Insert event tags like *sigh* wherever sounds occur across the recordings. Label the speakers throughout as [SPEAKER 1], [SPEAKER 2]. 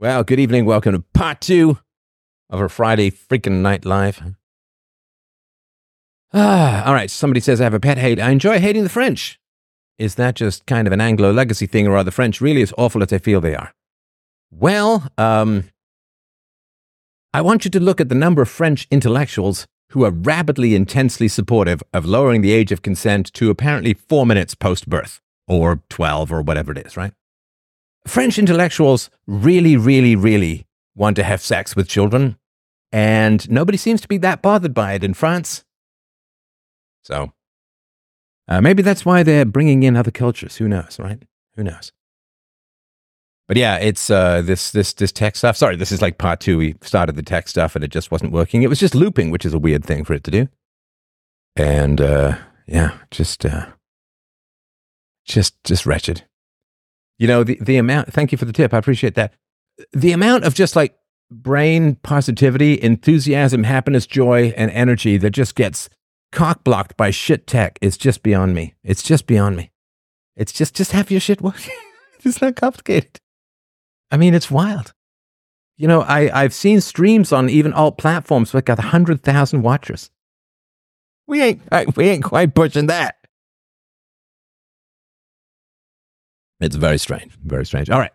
[SPEAKER 1] Well, good evening. Welcome to part two of our Friday freaking night live. Ah, *sighs* all right. Somebody says I have a pet hate. I enjoy hating the French. Is that just kind of an Anglo legacy thing, or are the French really as awful as I feel they are? Well, um, I want you to look at the number of French intellectuals who are rapidly, intensely supportive of lowering the age of consent to apparently four minutes post birth, or 12, or whatever it is, right? French intellectuals really, really, really want to have sex with children, and nobody seems to be that bothered by it in France. So, uh, maybe that's why they're bringing in other cultures. Who knows, right? Who knows? But yeah, it's uh, this this this tech stuff. Sorry, this is like part two. We started the tech stuff and it just wasn't working. It was just looping, which is a weird thing for it to do. And uh, yeah, just uh, just just wretched. You know the the amount. Thank you for the tip. I appreciate that. The amount of just like brain positivity, enthusiasm, happiness, joy, and energy that just gets cock blocked by shit tech is just beyond me. It's just beyond me. It's just just have your shit working. *laughs* it's not complicated. I mean, it's wild. You know, I, I've seen streams on even alt platforms that got 100,000 watchers. We ain't, we ain't quite pushing that. It's very strange. Very strange. All right.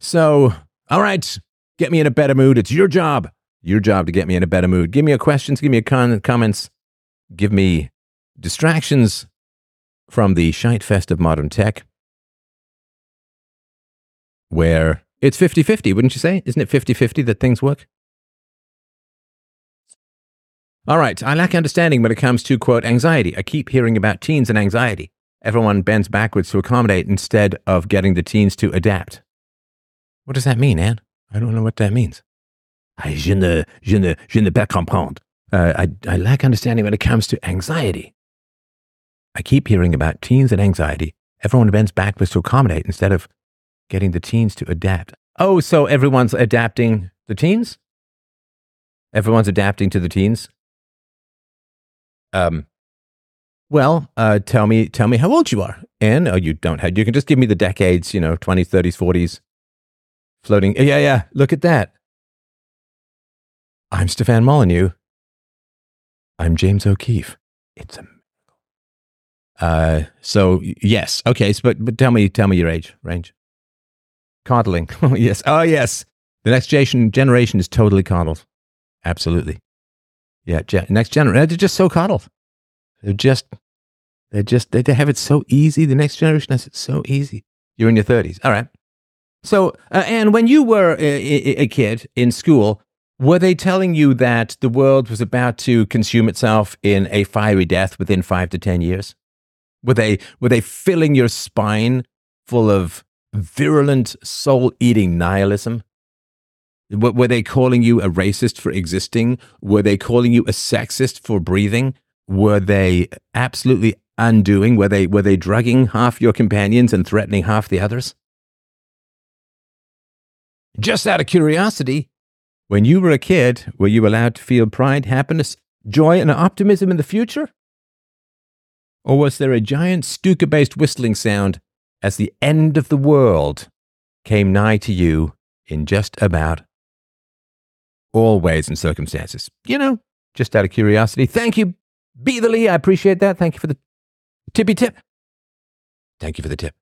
[SPEAKER 1] So, all right. Get me in a better mood. It's your job. Your job to get me in a better mood. Give me a questions. Give me a con- comments. Give me distractions from the shite fest of modern tech where it's 50 50, wouldn't you say? Isn't it 50 50 that things work? All right, I lack understanding when it comes to, quote, anxiety. I keep hearing about teens and anxiety. Everyone bends backwards to accommodate instead of getting the teens to adapt. What does that mean, Anne? I don't know what that means. Je ne, je ne, je ne pas comprendre. Uh, I, I lack understanding when it comes to anxiety. I keep hearing about teens and anxiety. Everyone bends backwards to accommodate instead of getting the teens to adapt. Oh, so everyone's adapting the teens? Everyone's adapting to the teens? Um, well, uh, tell me, tell me how old you are. And oh, you don't have, you can just give me the decades, you know, 20s, 30s, 40s, floating. Yeah, yeah, look at that. I'm Stefan Molyneux. I'm James O'Keefe. It's a miracle. Uh, so yes, okay, so, but but tell me, tell me your age range. Coddling. *laughs* Oh, yes. Oh, yes. The next generation, generation is totally coddled. Absolutely. Yeah. Next generation, they're just so coddled. They're just, they're just, they, they have it so easy. The next generation has it so easy. You're in your 30s. All right. So, uh, and when you were a, a kid in school, were they telling you that the world was about to consume itself in a fiery death within five to 10 years? Were they, were they filling your spine full of virulent, soul eating nihilism? Were they calling you a racist for existing? Were they calling you a sexist for breathing? Were they absolutely undoing? Were they, were they drugging half your companions and threatening half the others? Just out of curiosity, when you were a kid, were you allowed to feel pride, happiness, joy, and optimism in the future? Or was there a giant Stuka based whistling sound as the end of the world came nigh to you in just about all ways and circumstances. You know, just out of curiosity. Thank you, Beatherly. I appreciate that. Thank you for the tippy tip. Thank you for the tip.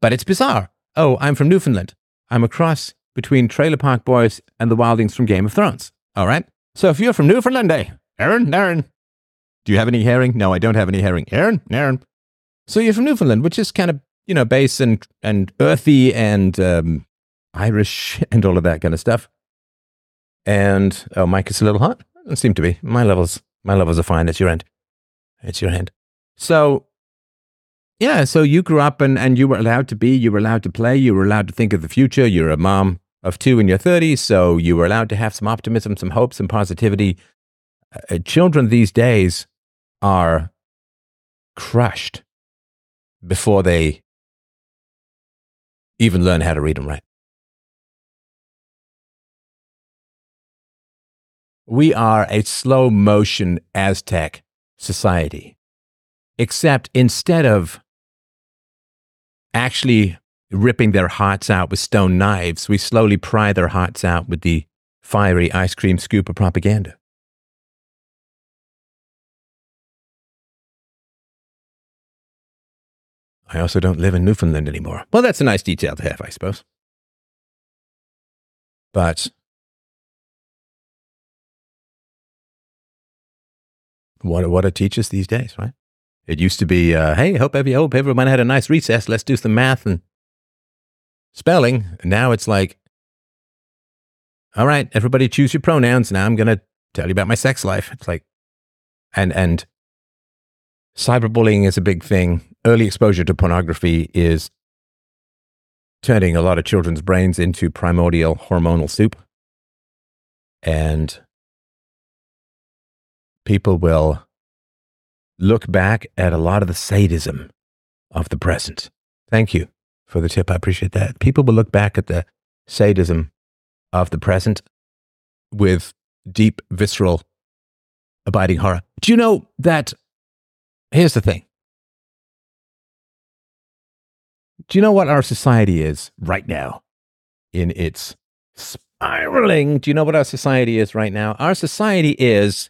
[SPEAKER 1] But it's bizarre. Oh, I'm from Newfoundland. I'm a cross between Trailer Park Boys and the Wildlings from Game of Thrones. All right. So if you're from Newfoundland, eh? Aaron, Aaron. Do you have any herring? No, I don't have any herring. Aaron, Aaron. So you're from Newfoundland, which is kind of you know, bass and and earthy and um, Irish *laughs* and all of that kind of stuff. And oh, Mike is a little hot. It seem to be. My levels, my levels are fine. It's your end. It's your hand. So, yeah. So you grew up and and you were allowed to be. You were allowed to play. You were allowed to think of the future. You're a mom of two in your thirties, so you were allowed to have some optimism, some hope, some positivity. Uh, children these days are crushed before they even learn how to read and write. We are a slow motion Aztec society, except instead of actually ripping their hearts out with stone knives, we slowly pry their hearts out with the fiery ice cream scoop of propaganda. I also don't live in Newfoundland anymore. Well, that's a nice detail to have, I suppose. But what what it teaches these days, right? It used to be, uh, hey, hope every hope everyone had a nice recess. Let's do some math and spelling. And now it's like, all right, everybody choose your pronouns. Now I'm gonna tell you about my sex life. It's like, and and cyberbullying is a big thing. Early exposure to pornography is turning a lot of children's brains into primordial hormonal soup. And people will look back at a lot of the sadism of the present. Thank you for the tip. I appreciate that. People will look back at the sadism of the present with deep, visceral, abiding horror. Do you know that? Here's the thing Do you know what our society is right now in its spiraling? Do you know what our society is right now? Our society is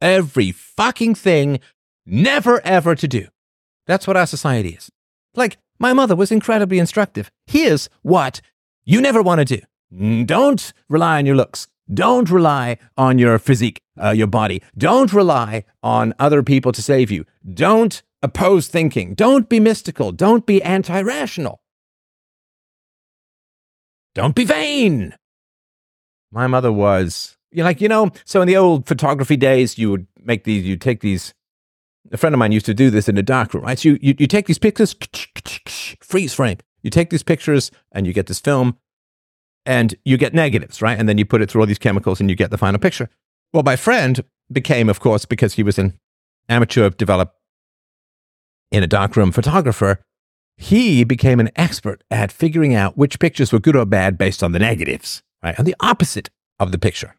[SPEAKER 1] every fucking thing never ever to do. That's what our society is. Like, my mother was incredibly instructive. Here's what you never want to do. Don't rely on your looks. Don't rely on your physique, uh, your body. Don't rely on other people to save you. Don't oppose thinking. Don't be mystical. Don't be anti rational. Don't be vain. My mother was, you like, you know, so in the old photography days, you would make these, you take these. A friend of mine used to do this in a darkroom, right? So you, you, you take these pictures, freeze frame. You take these pictures and you get this film and you get negatives, right? And then you put it through all these chemicals and you get the final picture. Well, my friend became, of course, because he was an amateur developed in a darkroom photographer, he became an expert at figuring out which pictures were good or bad based on the negatives, right? On the opposite of the picture?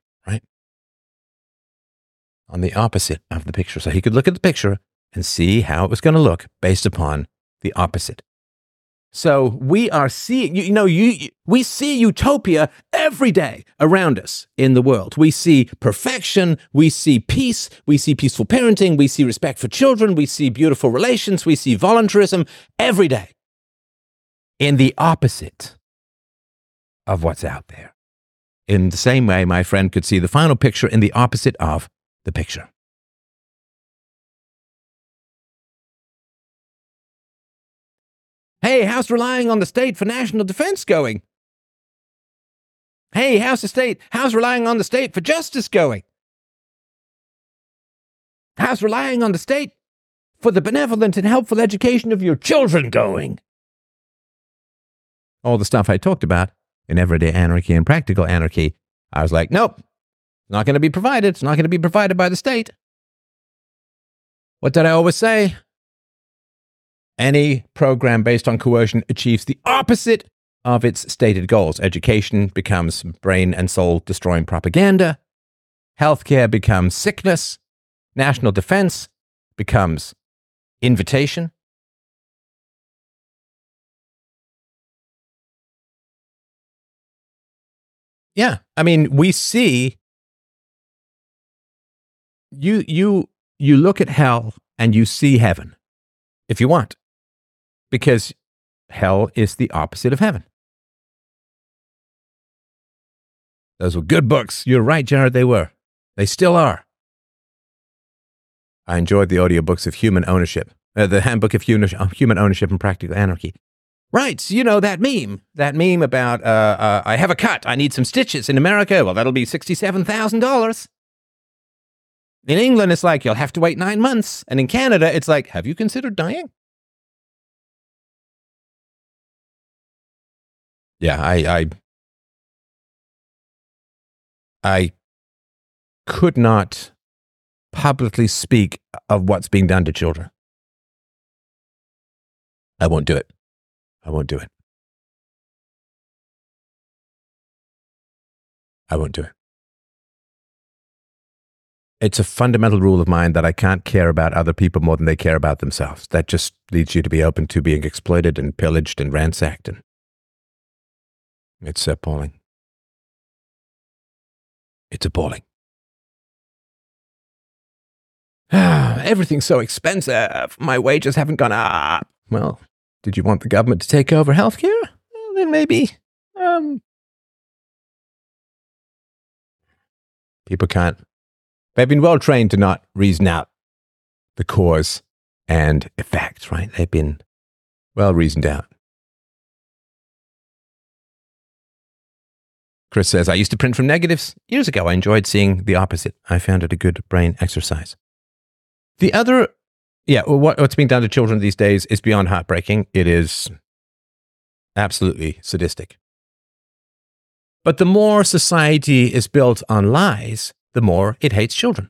[SPEAKER 1] On the opposite of the picture. So he could look at the picture and see how it was going to look based upon the opposite. So we are seeing, you, know, you, we see utopia every day around us in the world. We see perfection. We see peace. We see peaceful parenting. We see respect for children. We see beautiful relations. We see voluntarism every day. In the opposite of what's out there. In the same way, my friend could see the final picture in the opposite of the picture. Hey, how's relying on the state for national defense going? Hey, how's the state? How's relying on the state for justice going? How's relying on the state for the benevolent and helpful education of your children going? All the stuff I talked about in everyday anarchy and practical anarchy, I was like, nope, not going to be provided. It's not going to be provided by the state. What did I always say? Any program based on coercion achieves the opposite of its stated goals. Education becomes brain and soul destroying propaganda. Healthcare becomes sickness. National defense becomes invitation. Yeah, I mean, we see you you you look at hell and you see heaven if you want because hell is the opposite of heaven. Those were good books. You're right, Jared, they were. They still are. I enjoyed the audiobooks of Human Ownership, uh, the Handbook of Human Ownership and Practical Anarchy. Right, you know that meme, that meme about uh, uh, I have a cut, I need some stitches in America. Well, that'll be sixty-seven thousand dollars. In England, it's like you'll have to wait nine months, and in Canada, it's like, have you considered dying? yeah, I, I, I could not publicly speak of what's being done to children. I won't do it. I won't do it. I won't do it. It's a fundamental rule of mine that I can't care about other people more than they care about themselves. That just leads you to be open to being exploited and pillaged and ransacked. And it's appalling. It's appalling. *sighs* Everything's so expensive. My wages haven't gone up. Well, did you want the government to take over healthcare? Well, then maybe. Um, people can't. They've been well trained to not reason out the cause and effect, right? They've been well reasoned out. Chris says, I used to print from negatives years ago. I enjoyed seeing the opposite. I found it a good brain exercise. The other, yeah, what, what's being done to children these days is beyond heartbreaking. It is absolutely sadistic. But the more society is built on lies, the more it hates children.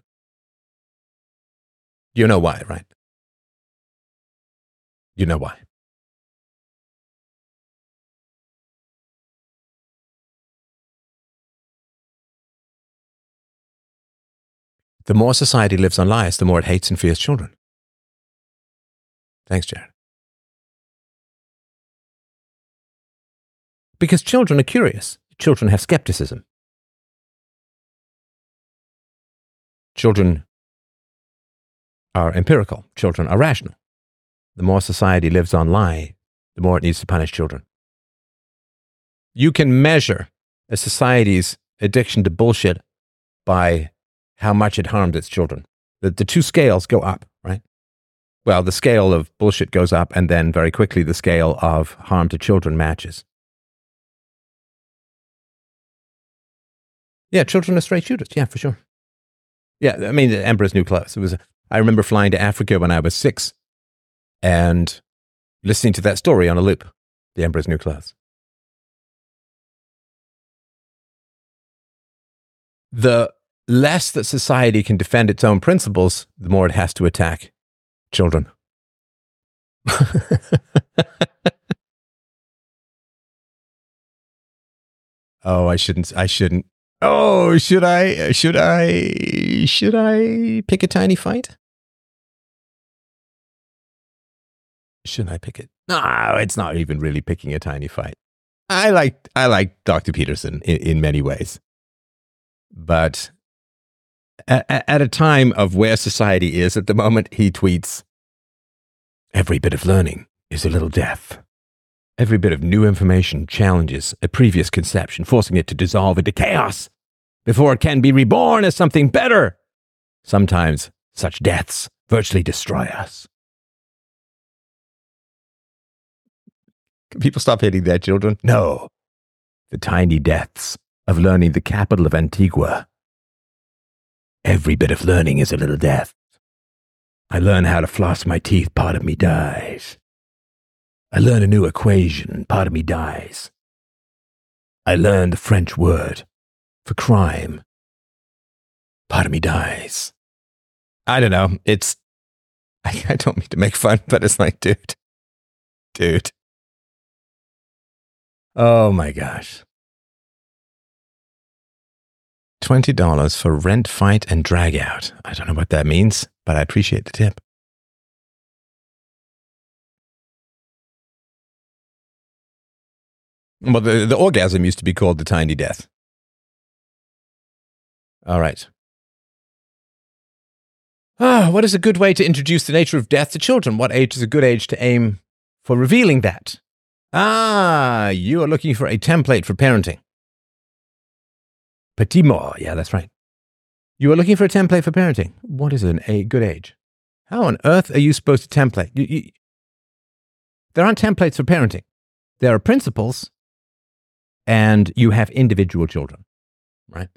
[SPEAKER 1] You know why, right? You know why. The more society lives on lies, the more it hates and fears children. Thanks, Jared. Because children are curious. Children have skepticism. Children are empirical. Children are rational. The more society lives on lie, the more it needs to punish children. You can measure a society's addiction to bullshit by how much it harmed its children. The, the two scales go up, right? Well, the scale of bullshit goes up, and then very quickly the scale of harm to children matches. Yeah, children are straight shooters. Yeah, for sure. Yeah, I mean, the Emperor's New Clothes. It was. I remember flying to Africa when I was six, and listening to that story on a loop. The Emperor's New Clothes. The less that society can defend its own principles, the more it has to attack children. *laughs* oh, I shouldn't. I shouldn't. Oh, should I? Should I? Should I pick a tiny fight? Should I pick it? No, it's not even really picking a tiny fight. I like I like Dr. Peterson in, in many ways, but at, at a time of where society is at the moment, he tweets Every bit of learning is a little death. Every bit of new information challenges a previous conception, forcing it to dissolve into chaos before it can be reborn as something better. Sometimes such deaths virtually destroy us. Can people stop hitting their children? No. The tiny deaths of learning the capital of Antigua Every bit of learning is a little death. I learn how to floss my teeth, part of me dies. I learn a new equation, part of me dies. I learn the French word for crime. Part of me dies. I don't know. It's. *laughs* I, I don't mean to make fun, but it's like, dude. Dude. Oh my gosh. $20 for rent, fight, and drag out. I don't know what that means, but I appreciate the tip. Well, the, the orgasm used to be called the tiny death. All right. Ah, what is a good way to introduce the nature of death to children? What age is a good age to aim for revealing that? Ah, you are looking for a template for parenting. Petit mort. Yeah, that's right. You are looking for a template for parenting. What is an, a good age? How on earth are you supposed to template? You, you, there aren't templates for parenting. There are principles, and you have individual children, right?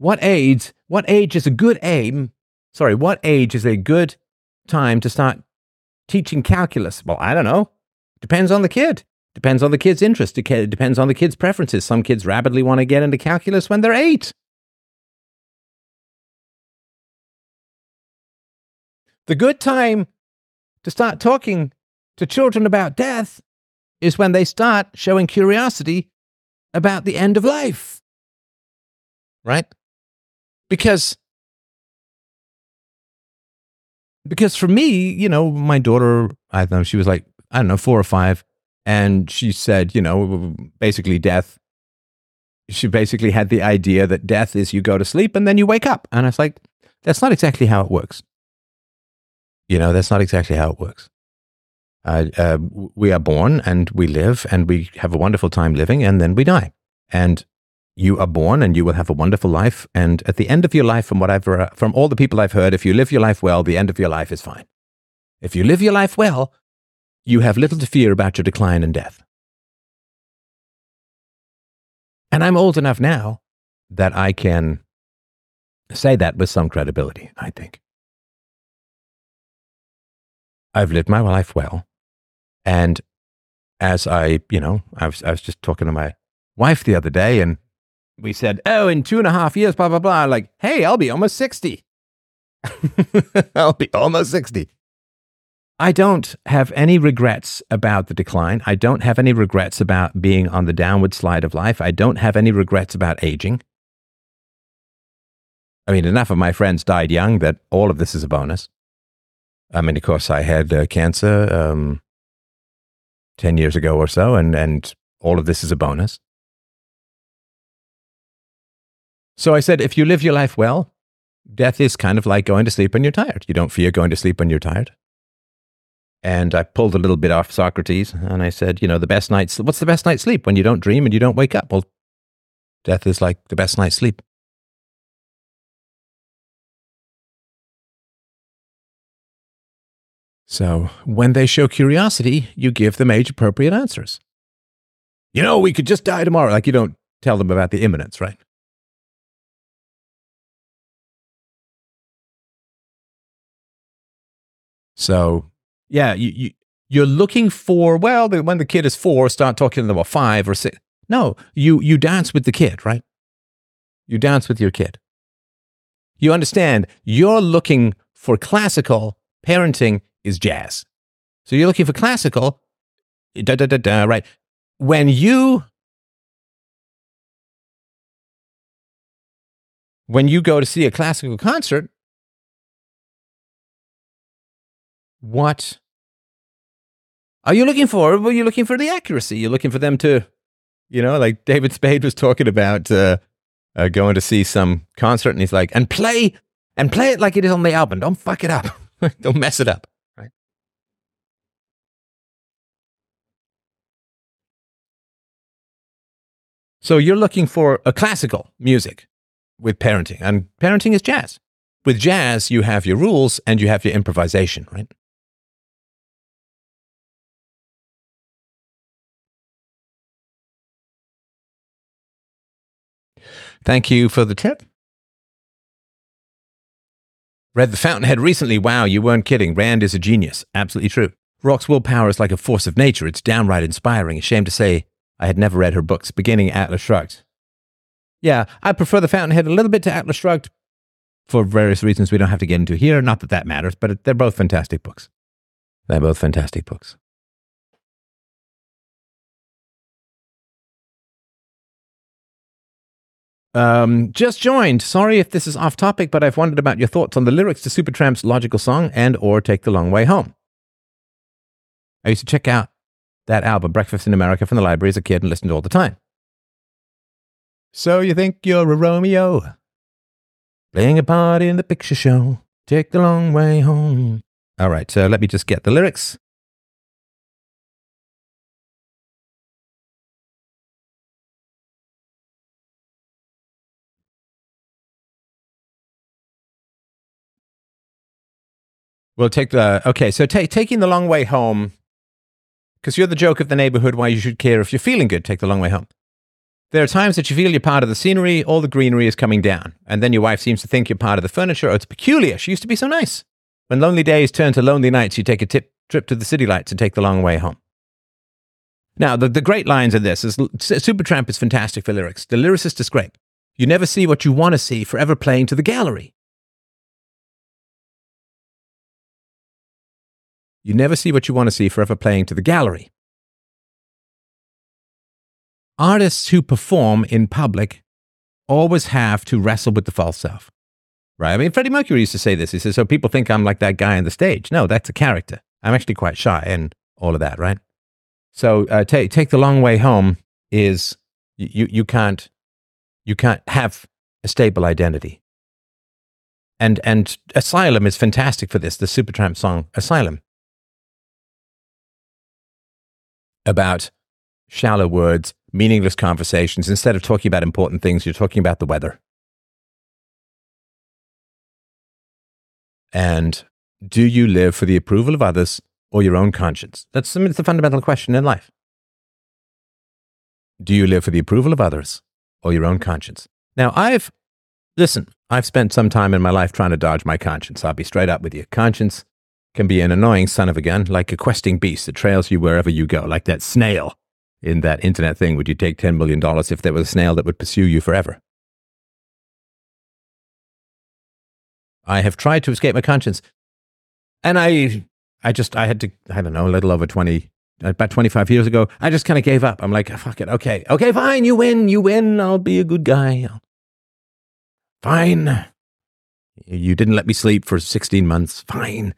[SPEAKER 1] What age? What age is a good aim? Sorry, what age is a good time to start teaching calculus? Well, I don't know. Depends on the kid. Depends on the kid's interest. It depends on the kid's preferences. Some kids rapidly want to get into calculus when they're eight. The good time to start talking to children about death is when they start showing curiosity about the end of life. Right? Because because for me, you know, my daughter, I don't know, she was like, I don't know, four or five. And she said, you know, basically death. She basically had the idea that death is you go to sleep and then you wake up. And I was like, that's not exactly how it works. You know, that's not exactly how it works. Uh, uh, we are born and we live and we have a wonderful time living and then we die. And you are born and you will have a wonderful life. And at the end of your life, from whatever, uh, from all the people I've heard, if you live your life well, the end of your life is fine. If you live your life well, you have little to fear about your decline and death. And I'm old enough now that I can say that with some credibility, I think. I've lived my life well. And as I, you know, I was, I was just talking to my wife the other day and we said, oh, in two and a half years, blah, blah, blah. Like, hey, I'll be almost 60. *laughs* I'll be almost 60. I don't have any regrets about the decline. I don't have any regrets about being on the downward slide of life. I don't have any regrets about aging. I mean, enough of my friends died young that all of this is a bonus. I mean, of course, I had uh, cancer um, 10 years ago or so, and, and all of this is a bonus. So I said, if you live your life well, death is kind of like going to sleep when you're tired. You don't fear going to sleep when you're tired. And I pulled a little bit off Socrates and I said, you know, the best night's, what's the best night's sleep when you don't dream and you don't wake up? Well, death is like the best night's sleep. So when they show curiosity, you give them age appropriate answers. You know, we could just die tomorrow. Like you don't tell them about the imminence, right? So, yeah, you, you, you're looking for, well, when the kid is four, start talking to them about five or six. No, you, you dance with the kid, right? You dance with your kid. You understand, you're looking for classical, parenting is jazz. So you're looking for classical, da da da da, right? When you when you go to see a classical concert, What are you looking for? Well, you're looking for the accuracy. You're looking for them to, you know, like David Spade was talking about uh, uh, going to see some concert, and he's like, and play and play it like it is on the album. Don't fuck it up. *laughs* Don't mess it up. Right. So you're looking for a classical music with parenting, and parenting is jazz. With jazz, you have your rules and you have your improvisation, right? Thank you for the tip. Read The Fountainhead recently. Wow, you weren't kidding. Rand is a genius. Absolutely true. Roark's willpower is like a force of nature. It's downright inspiring. Ashamed to say I had never read her books, beginning Atlas Shrugged. Yeah, I prefer The Fountainhead a little bit to Atlas Shrugged for various reasons we don't have to get into here. Not that that matters, but they're both fantastic books. They're both fantastic books. Um, just joined. Sorry if this is off topic, but I've wondered about your thoughts on the lyrics to Supertramp's logical song and or Take the Long Way Home. I used to check out that album, Breakfast in America, from the library as a kid and listened to all the time. So you think you're a Romeo? Playing a part in the picture show. Take the long way home. All right, so let me just get the lyrics. We'll take the okay. So take taking the long way home, because you're the joke of the neighborhood. Why you should care if you're feeling good? Take the long way home. There are times that you feel you're part of the scenery, all the greenery is coming down, and then your wife seems to think you're part of the furniture. Oh, it's peculiar. She used to be so nice. When lonely days turn to lonely nights, you take a tip, trip to the city lights and take the long way home. Now, the, the great lines in this is Supertramp is fantastic for lyrics. The lyricist is great. You never see what you want to see, forever playing to the gallery. You never see what you want to see, forever playing to the gallery. Artists who perform in public always have to wrestle with the false self. right? I mean, Freddie Mercury used to say this. He says, "So people think I'm like that guy on the stage." No, that's a character. I'm actually quite shy and all of that, right? So uh, take take the long way home is you you can't you can't have a stable identity. And and Asylum is fantastic for this. The Supertramp song Asylum about shallow words, meaningless conversations. Instead of talking about important things, you're talking about the weather. And do you live for the approval of others or your own conscience? That's it's a fundamental question in life. Do you live for the approval of others or your own conscience? Now, I've, listen, I've spent some time in my life trying to dodge my conscience. I'll be straight up with you. Conscience can be an annoying son of a gun, like a questing beast that trails you wherever you go, like that snail in that internet thing. Would you take $10 million if there was a snail that would pursue you forever? I have tried to escape my conscience. And I, I just, I had to, I don't know, a little over 20, about 25 years ago, I just kind of gave up. I'm like, fuck it. Okay. Okay, fine. You win. You win. I'll be a good guy. Fine. You didn't let me sleep for 16 months. Fine.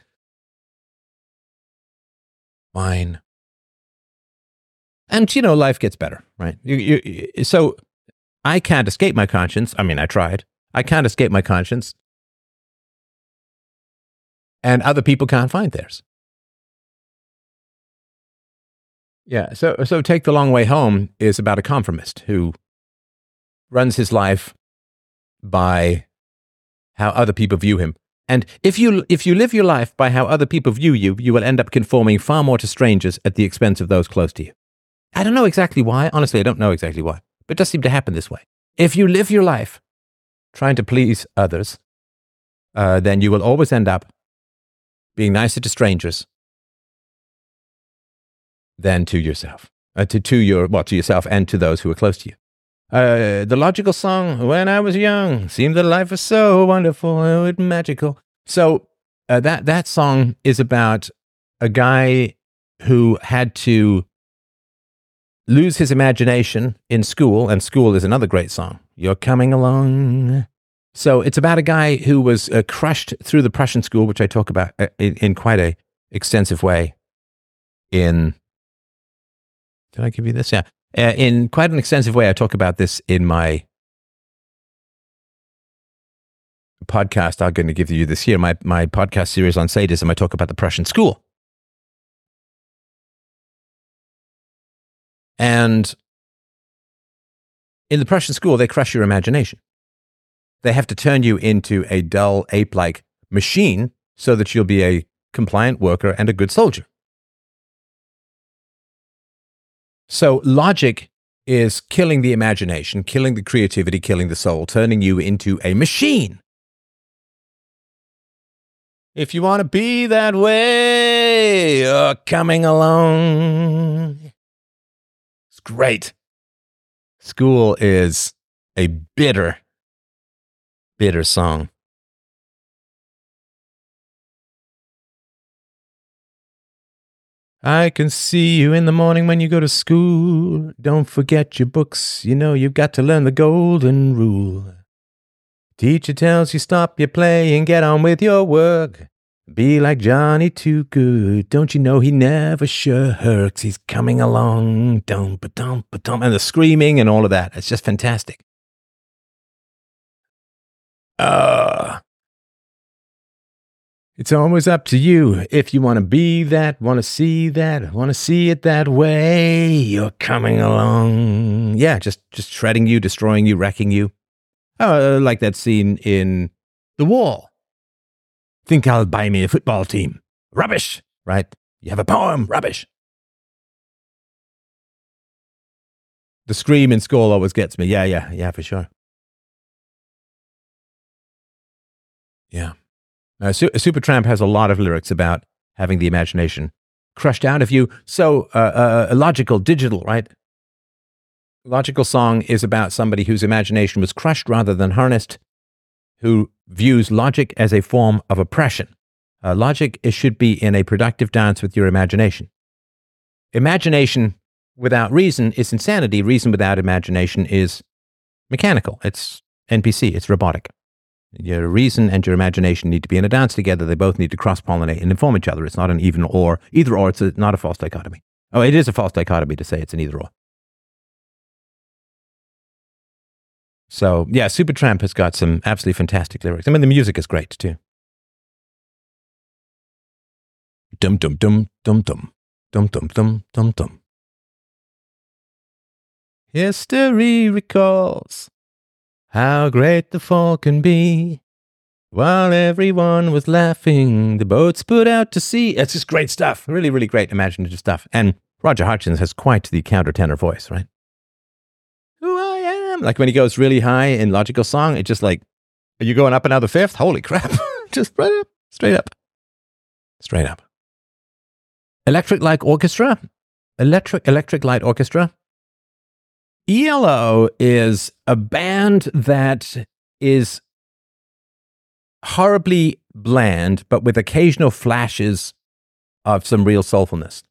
[SPEAKER 1] Fine. And, you know, life gets better, right? You, you, so I can't escape my conscience. I mean, I tried. I can't escape my conscience. And other people can't find theirs. Yeah. So, so Take the Long Way Home is about a conformist who runs his life by how other people view him. And if you, if you live your life by how other people view you, you will end up conforming far more to strangers at the expense of those close to you. I don't know exactly why. Honestly, I don't know exactly why, but it does seem to happen this way. If you live your life trying to please others, uh, then you will always end up being nicer to strangers than to yourself, uh, to, to your, well, to yourself and to those who are close to you. Uh, the logical song, When I Was Young, seemed that life was so wonderful and magical. So uh, that, that song is about a guy who had to lose his imagination in school, and school is another great song. You're coming along. So it's about a guy who was uh, crushed through the Prussian school, which I talk about uh, in, in quite a extensive way in did I give you this? Yeah. Uh, in quite an extensive way, I talk about this in my podcast I'm going to give you this year, my, my podcast series on sadism. I talk about the Prussian school. And in the Prussian school, they crush your imagination. They have to turn you into a dull, ape like machine so that you'll be a compliant worker and a good soldier. So logic is killing the imagination, killing the creativity, killing the soul, turning you into a machine. If you want to be that way, you're coming along. It's great. School is a bitter, bitter song. I can see you in the morning when you go to school. Don't forget your books. You know you've got to learn the golden rule. Teacher tells you stop your play and get on with your work. Be like Johnny Too Good. Don't you know he never shirks? He's coming along. Dum ba dum ba dum. And the screaming and all of that. It's just fantastic. Uh, it's always up to you. If you want to be that, want to see that, want to see it that way, you're coming along. Yeah, just just shredding you, destroying you, wrecking you. Oh, uh, like that scene in The Wall. Think I'll buy me a football team? Rubbish, right? You have a poem, rubbish. The scream in school always gets me. Yeah, yeah, yeah, for sure. Yeah. Uh, Su- Supertramp has a lot of lyrics about having the imagination crushed out of you. So, uh, uh, logical, digital, right? Logical song is about somebody whose imagination was crushed rather than harnessed, who views logic as a form of oppression. Uh, logic is, should be in a productive dance with your imagination. Imagination without reason is insanity. Reason without imagination is mechanical. It's NPC. It's robotic. Your reason and your imagination need to be in a dance together. They both need to cross pollinate and inform each other. It's not an even or, either or. It's a, not a false dichotomy. Oh, it is a false dichotomy to say it's an either or. So, yeah, Supertramp has got some absolutely fantastic lyrics. I mean, the music is great too. Dum dum dum dum dum dum dum dum dum dum. History recalls how great the fall can be. While everyone was laughing, the boats put out to sea. It's just great stuff. Really, really great imaginative stuff. And Roger Hodgson has quite the countertenor voice, right? Who I am. Like when he goes really high in Logical Song, it's just like, are you going up another fifth? Holy crap. *laughs* just right up, straight up. Straight up. Electric Light Orchestra. Electric Electric Light Orchestra. ELO is a band that is horribly bland, but with occasional flashes of some real soulfulness.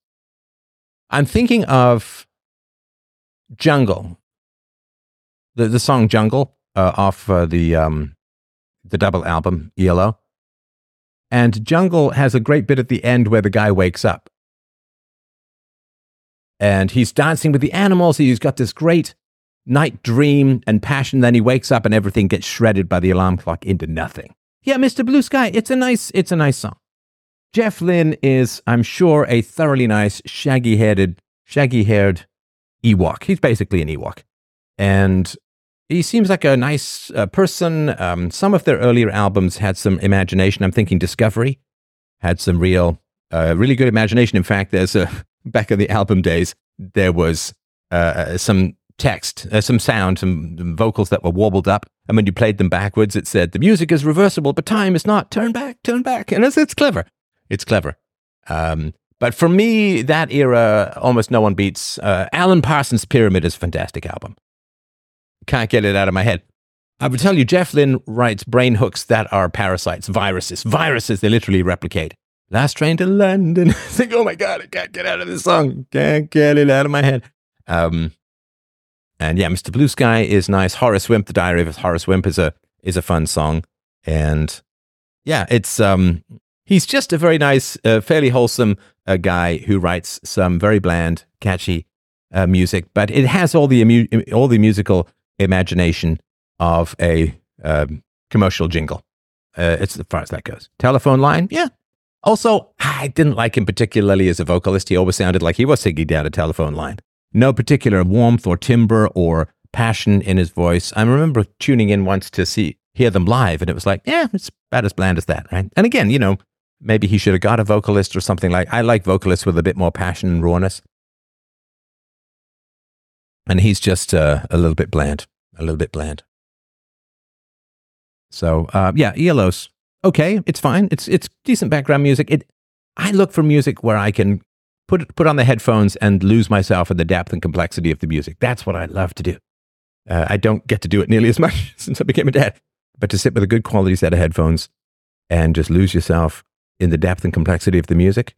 [SPEAKER 1] I'm thinking of Jungle, the, the song Jungle uh, off uh, the, um, the double album, ELO. And Jungle has a great bit at the end where the guy wakes up. And he's dancing with the animals. He's got this great night dream and passion. Then he wakes up and everything gets shredded by the alarm clock into nothing. Yeah, Mr. Blue Sky, it's a nice, it's a nice song. Jeff Lynne is, I'm sure, a thoroughly nice, shaggy-headed, shaggy-haired Ewok. He's basically an Ewok, and he seems like a nice uh, person. Um, some of their earlier albums had some imagination. I'm thinking Discovery had some real, uh, really good imagination. In fact, there's a back in the album days, there was uh, uh some text, uh, some sound, some vocals that were warbled up. And when you played them backwards, it said, the music is reversible, but time is not. Turn back, turn back. And it's, it's clever. It's clever. Um, but for me, that era, almost no one beats. Uh, Alan Parsons' Pyramid is a fantastic album. Can't get it out of my head. I would tell you, Jeff Lynne writes brain hooks that are parasites, viruses. Viruses, they literally replicate. Last train to London. *laughs* think, oh my God, I can't get out of this song. Can't get it out of my head. Um, and yeah, Mr. Blue Sky is nice. Horace Wimp, The Diary of Horace Wimp is a is a fun song. And yeah, it's um he's just a very nice, uh, fairly wholesome uh, guy who writes some very bland, catchy uh, music, but it has all the imu- all the musical imagination of a um, commercial jingle. Uh, it's as far as that goes. Telephone line, yeah. Also, I didn't like him particularly as a vocalist. He always sounded like he was singing down a telephone line no particular warmth or timbre or passion in his voice. I remember tuning in once to see hear them live, and it was like, yeah, it's about as bland as that, right? And again, you know, maybe he should have got a vocalist or something like. I like vocalists with a bit more passion and rawness, and he's just uh, a little bit bland, a little bit bland. So uh, yeah, ELO's okay. It's fine. It's it's decent background music. It I look for music where I can put put on the headphones and lose myself in the depth and complexity of the music. That's what I love to do. Uh, I don't get to do it nearly as *laughs* much since I became a dad, but to sit with a good quality set of headphones and just lose yourself in the depth and complexity of the music.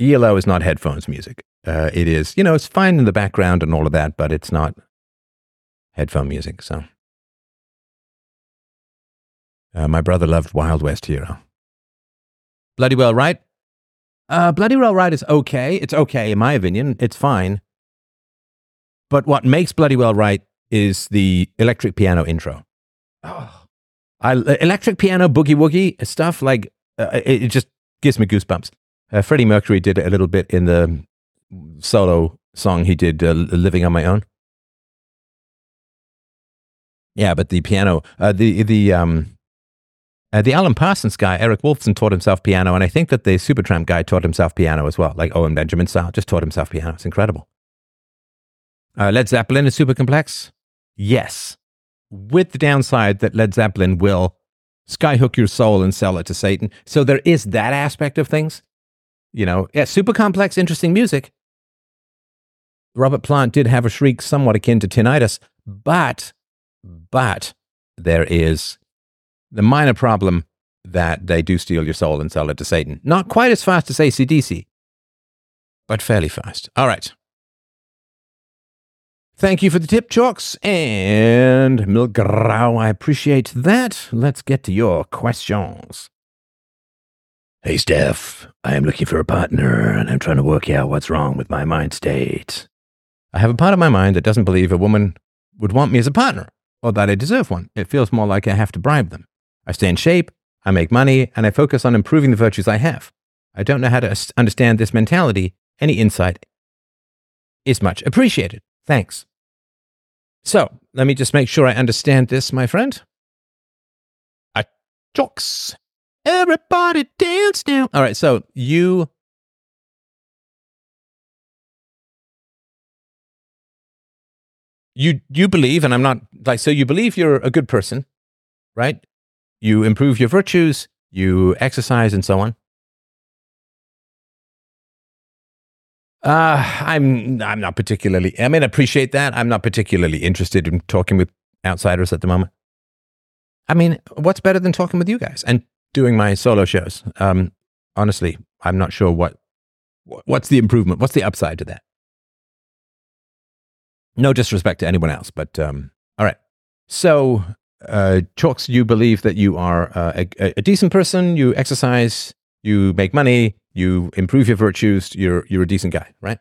[SPEAKER 1] ELO is not headphones music. Uh, it is, you know, it's fine in the background and all of that, but it's not headphone music. So, uh, my brother loved Wild West Hero. Bloody well, right? Uh, Bloody Well Right is okay. It's okay, in my opinion. It's fine. But what makes Bloody Well Right is the electric piano intro. Oh, I, electric piano boogie woogie stuff, like, uh, it, it, just gives me goosebumps. Uh, Freddie Mercury did it a little bit in the solo song he did, uh, Living on My Own. Yeah, but the piano, uh, the, the, um, uh, the Alan Parsons guy, Eric Woolfson, taught himself piano, and I think that the Supertramp guy taught himself piano as well, like Owen Benjamin style, just taught himself piano. It's incredible. Uh, Led Zeppelin is super complex? Yes. With the downside that Led Zeppelin will skyhook your soul and sell it to Satan. So there is that aspect of things. You know, yeah, super complex, interesting music. Robert Plant did have a shriek somewhat akin to tinnitus, but, but there is the minor problem that they do steal your soul and sell it to Satan. Not quite as fast as ACDC, but fairly fast. All right. Thank you for the tip, Chalks and Milgrau. I appreciate that. Let's get to your questions.
[SPEAKER 2] Hey, Steph. I am looking for a partner, and I'm trying to work out what's wrong with my mind state.
[SPEAKER 1] I have a part of my mind that doesn't believe a woman would want me as a partner or that I deserve one. It feels more like I have to bribe them. I stay in shape, I make money, and I focus on improving the virtues I have. I don't know how to understand this mentality. Any insight is much appreciated. Thanks. So, let me just make sure I understand this, my friend. A jocks. Everybody dance now. All right, so you you you believe and I'm not like so you believe you're a good person, right? You improve your virtues, you exercise and so on. Uh, I'm I'm not particularly. I mean, I appreciate that. I'm not particularly interested in talking with outsiders at the moment. I mean, what's better than talking with you guys and doing my solo shows? Um, honestly, I'm not sure what what's the improvement. What's the upside to that? No disrespect to anyone else, but um, all right. So, uh, Chalks, you believe that you are uh, a, a decent person. You exercise. You make money. You improve your virtues. You're you're a decent guy, right?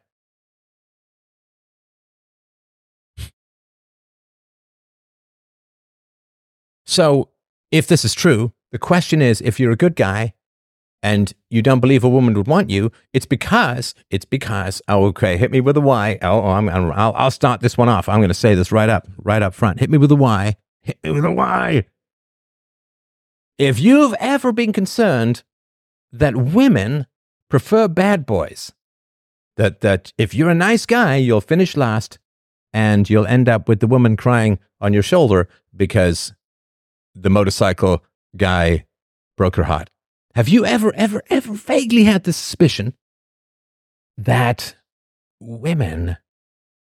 [SPEAKER 1] So, if this is true, the question is if you're a good guy and you don't believe a woman would want you, it's because, it's because, oh, okay, hit me with a why. Oh, oh I'm, I'm, I'll, I'll start this one off. I'm going to say this right up, right up front. Hit me with a why. *laughs* With. If you've ever been concerned that women prefer bad boys, that, that if you're a nice guy, you'll finish last and you'll end up with the woman crying on your shoulder because the motorcycle guy broke her heart. Have you ever, ever, ever vaguely had the suspicion that women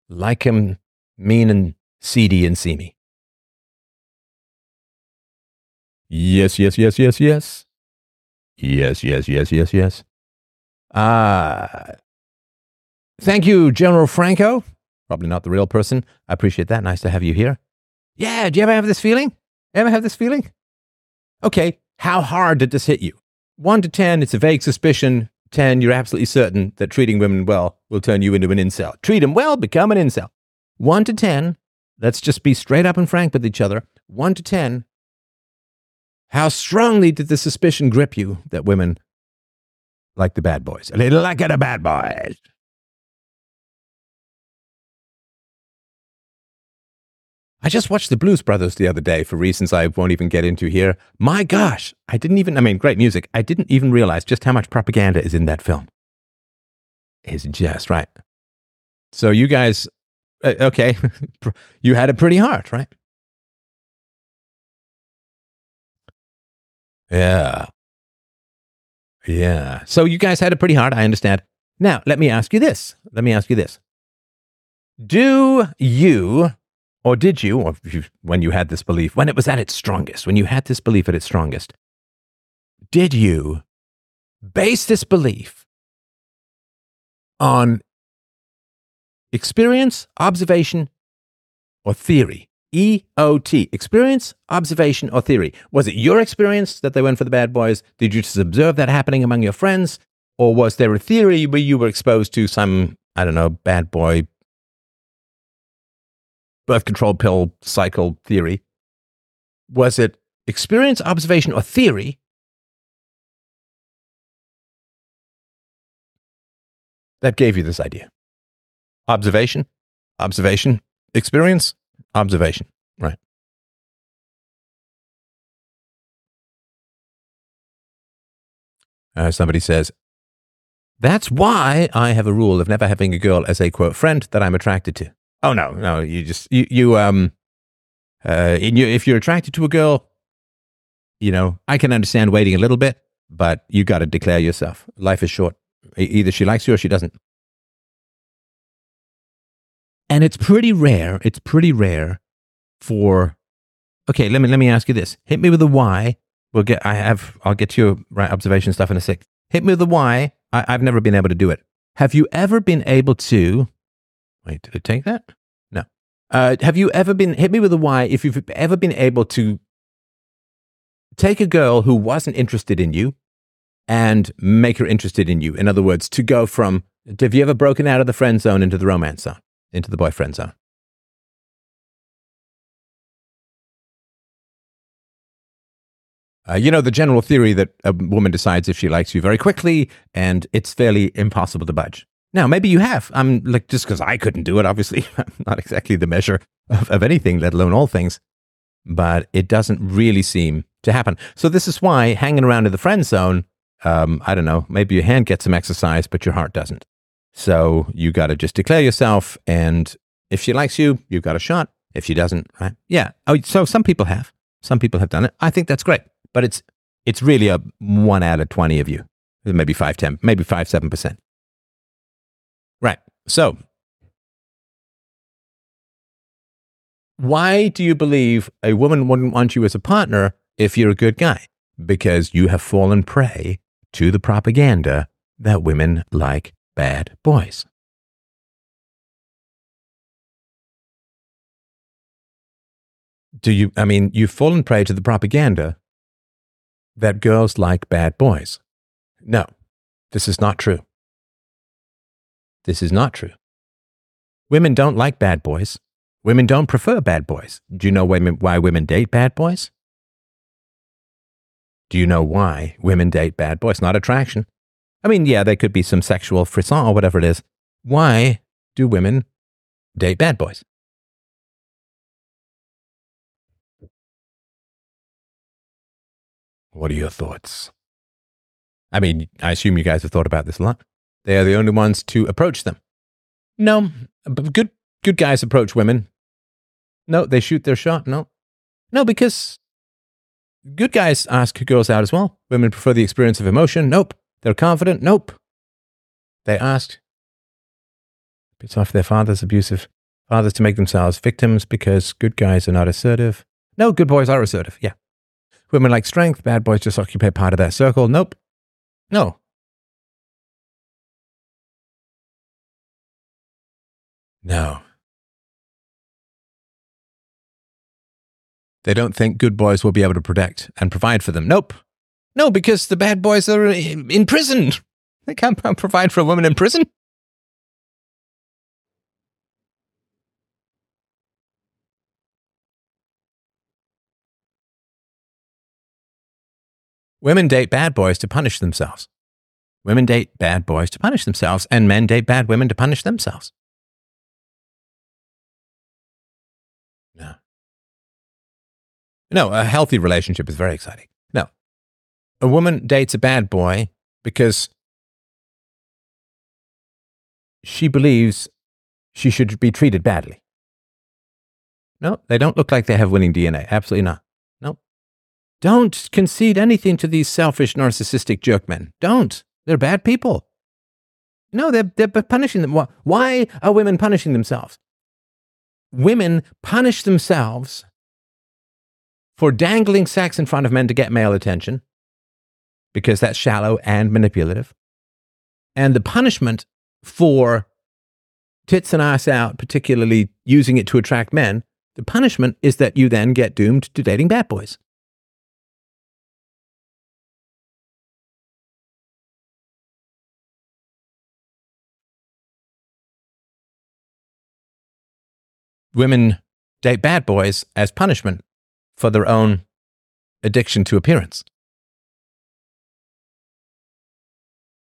[SPEAKER 1] like him mean and seedy and seamy? Yes, yes, yes, yes, yes. Yes, yes, yes, yes, yes. Uh, thank you, General Franco. Probably not the real person. I appreciate that. Nice to have you here. Yeah, do you ever have this feeling? Ever have this feeling? Okay, how hard did this hit you? One to 10, it's a vague suspicion. 10, you're absolutely certain that treating women well will turn you into an incel. Treat them well, become an incel. 1 to 10, let's just be straight up and frank with each other. 1 to 10, how strongly did the suspicion grip you that women like the bad boys? They like the bad boys. I just watched the Blues Brothers the other day for reasons I won't even get into here. My gosh, I didn't even, I mean, great music. I didn't even realize just how much propaganda is in that film. It's just right. So you guys, uh, okay, *laughs* you had it pretty hard, right? Yeah. Yeah. So you guys had it pretty hard. I understand. Now, let me ask you this. Let me ask you this. Do you or did you, or you, when you had this belief, when it was at its strongest, when you had this belief at its strongest, did you base this belief on experience, observation, or theory? EOT, experience, observation, or theory. Was it your experience that they went for the bad boys? Did you just observe that happening among your friends? Or was there a theory where you were exposed to some, I don't know, bad boy birth control pill cycle theory? Was it experience, observation, or theory? That gave you this idea. Observation, observation, experience, observation. Right. Uh, somebody says, that's why I have a rule of never having a girl as a quote friend that I'm attracted to. Oh no, no, you just you you um uh you, if you're attracted to a girl, you know, I can understand waiting a little bit, but you got to declare yourself. Life is short. Either she likes you or she doesn't. And it's pretty rare. It's pretty rare for Okay, let me let me ask you this. Hit me with a why. We'll get I have I'll get to your right observation stuff in a sec. Hit me with a why. I, I've never been able to do it. Have you ever been able to Wait, did it take that? No. Uh, have you ever been, hit me with a why, if you've ever been able to take a girl who wasn't interested in you and make her interested in you? In other words, to go from, have you ever broken out of the friend zone into the romance zone, into the boyfriend zone? Uh, you know, the general theory that a woman decides if she likes you very quickly and it's fairly impossible to budge. Now, maybe you have. I'm like, just because I couldn't do it, obviously, *laughs* I'm not exactly the measure of, of anything, let alone all things, but it doesn't really seem to happen. So, this is why hanging around in the friend zone, um, I don't know, maybe your hand gets some exercise, but your heart doesn't. So, you got to just declare yourself. And if she likes you, you've got a shot. If she doesn't, right? Yeah. Oh, so some people have. Some people have done it. I think that's great but it's it's really a one out of twenty of you, maybe five, ten, maybe five, seven percent. Right. So, why do you believe a woman wouldn't want you as a partner if you're a good guy? Because you have fallen prey to the propaganda that women like bad boys. Do you, I mean, you've fallen prey to the propaganda that girls like bad boys. No, this is not true. This is not true. Women don't like bad boys. Women don't prefer bad boys. Do you know why women date bad boys? Do you know why women date bad boys? Not attraction. I mean, yeah, there could be some sexual frisson or whatever it is. Why do women date bad boys? What are your thoughts? I mean, I assume you guys have thought about this a lot. They are the only ones to approach them. No, good good guys approach women. No, they shoot their shot. No, no, because good guys ask girls out as well. Women prefer the experience of emotion. Nope. They're confident. Nope. They asked. It's off their fathers abusive fathers to make themselves victims because good guys are not assertive. No, good boys are assertive. Yeah. Women like strength, bad boys just occupy part of that circle. Nope. No. No. They don't think good boys will be able to protect and provide for them. Nope. No, because the bad boys are eh, in prison. They can't *laughs* provide for a woman in prison. Women date bad boys to punish themselves. Women date bad boys to punish themselves, and men date bad women to punish themselves. No. No, a healthy relationship is very exciting. A woman dates a bad boy because she believes she should be treated badly. No, they don't look like they have winning DNA. Absolutely not. No. Don't concede anything to these selfish, narcissistic jerkmen. Don't. They're bad people. No, they're, they're punishing them. Why are women punishing themselves? Women punish themselves for dangling sex in front of men to get male attention because that's shallow and manipulative. And the punishment for tits and ass out, particularly using it to attract men, the punishment is that you then get doomed to dating bad boys. women date bad boys as punishment for their own addiction to appearance.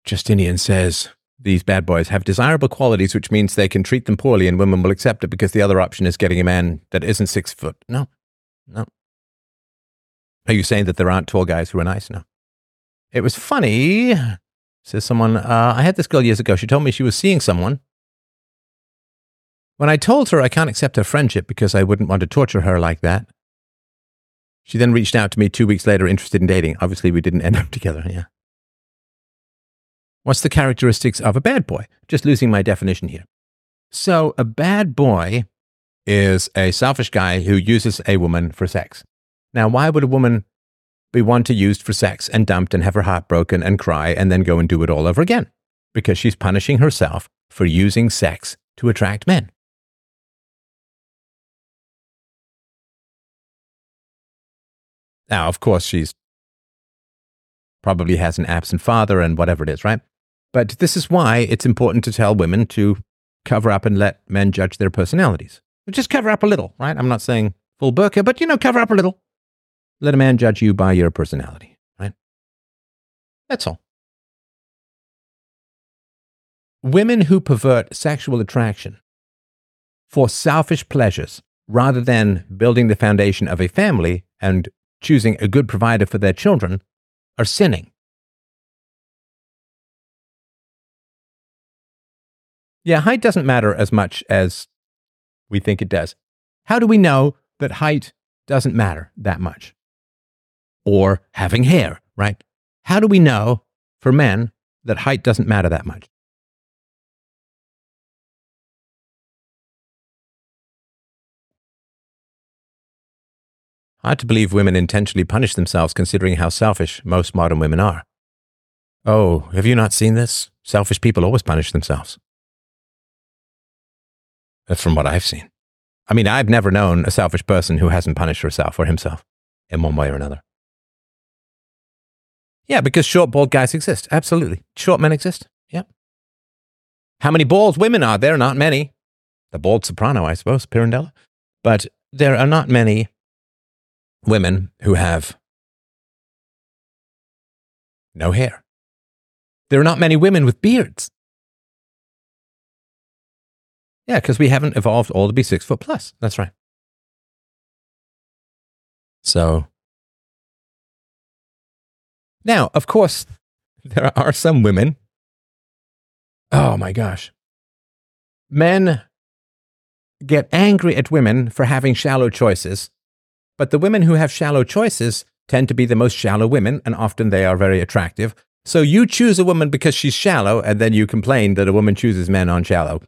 [SPEAKER 1] Justinian says these bad boys have desirable qualities, which means they can treat them poorly and women will accept it because the other option is getting a man that isn't six foot. No, no. Are you saying that there aren't tall guys who are nice? No. It was funny, says someone. Uh, I had this girl years ago. She told me she was seeing someone when I told her I can't accept her friendship because I wouldn't want to torture her like that, she then reached out to me two weeks later, interested in dating. Obviously, we didn't end up *laughs* together. Yeah. What's the characteristics of a bad boy? Just losing my definition here. So, a bad boy is a selfish guy who uses a woman for sex. Now, why would a woman be one to used for sex and dumped and have her heart broken and cry and then go and do it all over again? Because she's punishing herself for using sex to attract men. Now, of course, she's probably has an absent father and whatever it is, right? But this is why it's important to tell women to cover up and let men judge their personalities. Just cover up a little, right? I'm not saying full burqa, but you know, cover up a little. Let a man judge you by your personality, right? That's all. Women who pervert sexual attraction for selfish pleasures rather than building the foundation of a family and choosing a good provider for their children are sinning. Yeah, height doesn't matter as much as we think it does. How do we know that height doesn't matter that much? Or having hair, right? How do we know for men that height doesn't matter that much? Hard to believe women intentionally punish themselves considering how selfish most modern women are. Oh, have you not seen this? Selfish people always punish themselves. That's from what I've seen. I mean, I've never known a selfish person who hasn't punished herself or himself in one way or another. Yeah, because short, bald guys exist. Absolutely. Short men exist. Yeah. How many bald women are there? Not many. The bald soprano, I suppose, Pirandello. But there are not many women who have no hair. There are not many women with beards. Yeah, because we haven't evolved all to be six foot plus. That's right. So, now, of course, *laughs* there are some women. Oh my gosh. Men get angry at women for having shallow choices but the women who have shallow choices tend to be the most shallow women, and often they are very attractive. So you choose a woman because she's shallow, and then you complain that a woman chooses men on shallow.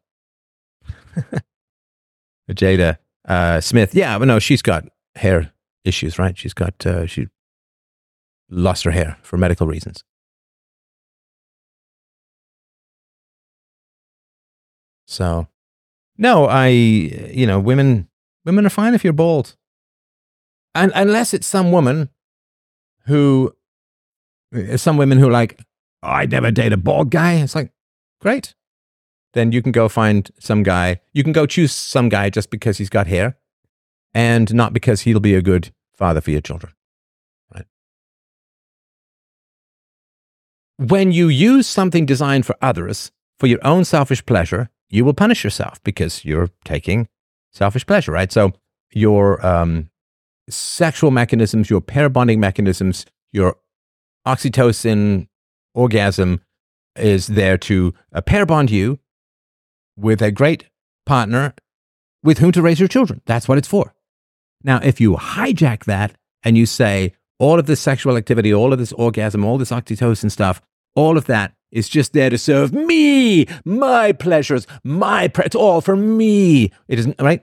[SPEAKER 1] *laughs* Jada uh, Smith, yeah, but no, she's got hair issues, right? She's got uh, she lost her hair for medical reasons. So, no, I, you know, women women are fine if you're bald. And unless it's some woman who, some women who like, oh, I'd never date a bald guy. It's like, great. Then you can go find some guy. You can go choose some guy just because he's got hair and not because he'll be a good father for your children. Right? When you use something designed for others for your own selfish pleasure, you will punish yourself because you're taking selfish pleasure, right? So your um, sexual mechanisms, your pair bonding mechanisms, your oxytocin orgasm is there to uh, pair bond you with a great partner with whom to raise your children. That's what it's for. Now, if you hijack that and you say all of this sexual activity, all of this orgasm, all this oxytocin stuff, all of that is just there to serve me, my pleasures, my, pre- it's all for me. It isn't, right?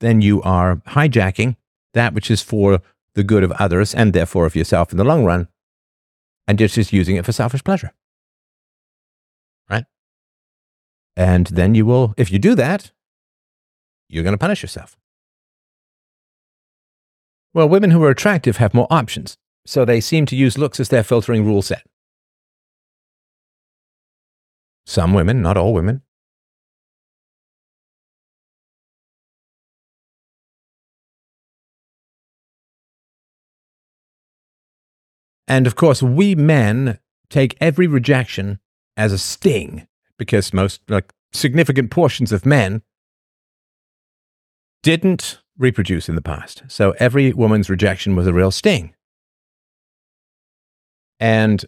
[SPEAKER 1] Then you are hijacking that which is for the good of others and therefore of yourself in the long run, and you're just using it for selfish pleasure. Right? And then you will, if you do that, you're going to punish yourself. Well, women who are attractive have more options, so they seem to use looks as their filtering rule set. Some women, not all women, And of course, we men take every rejection as a sting because most, like, significant portions of men didn't reproduce in the past. So every woman's rejection was a real sting. And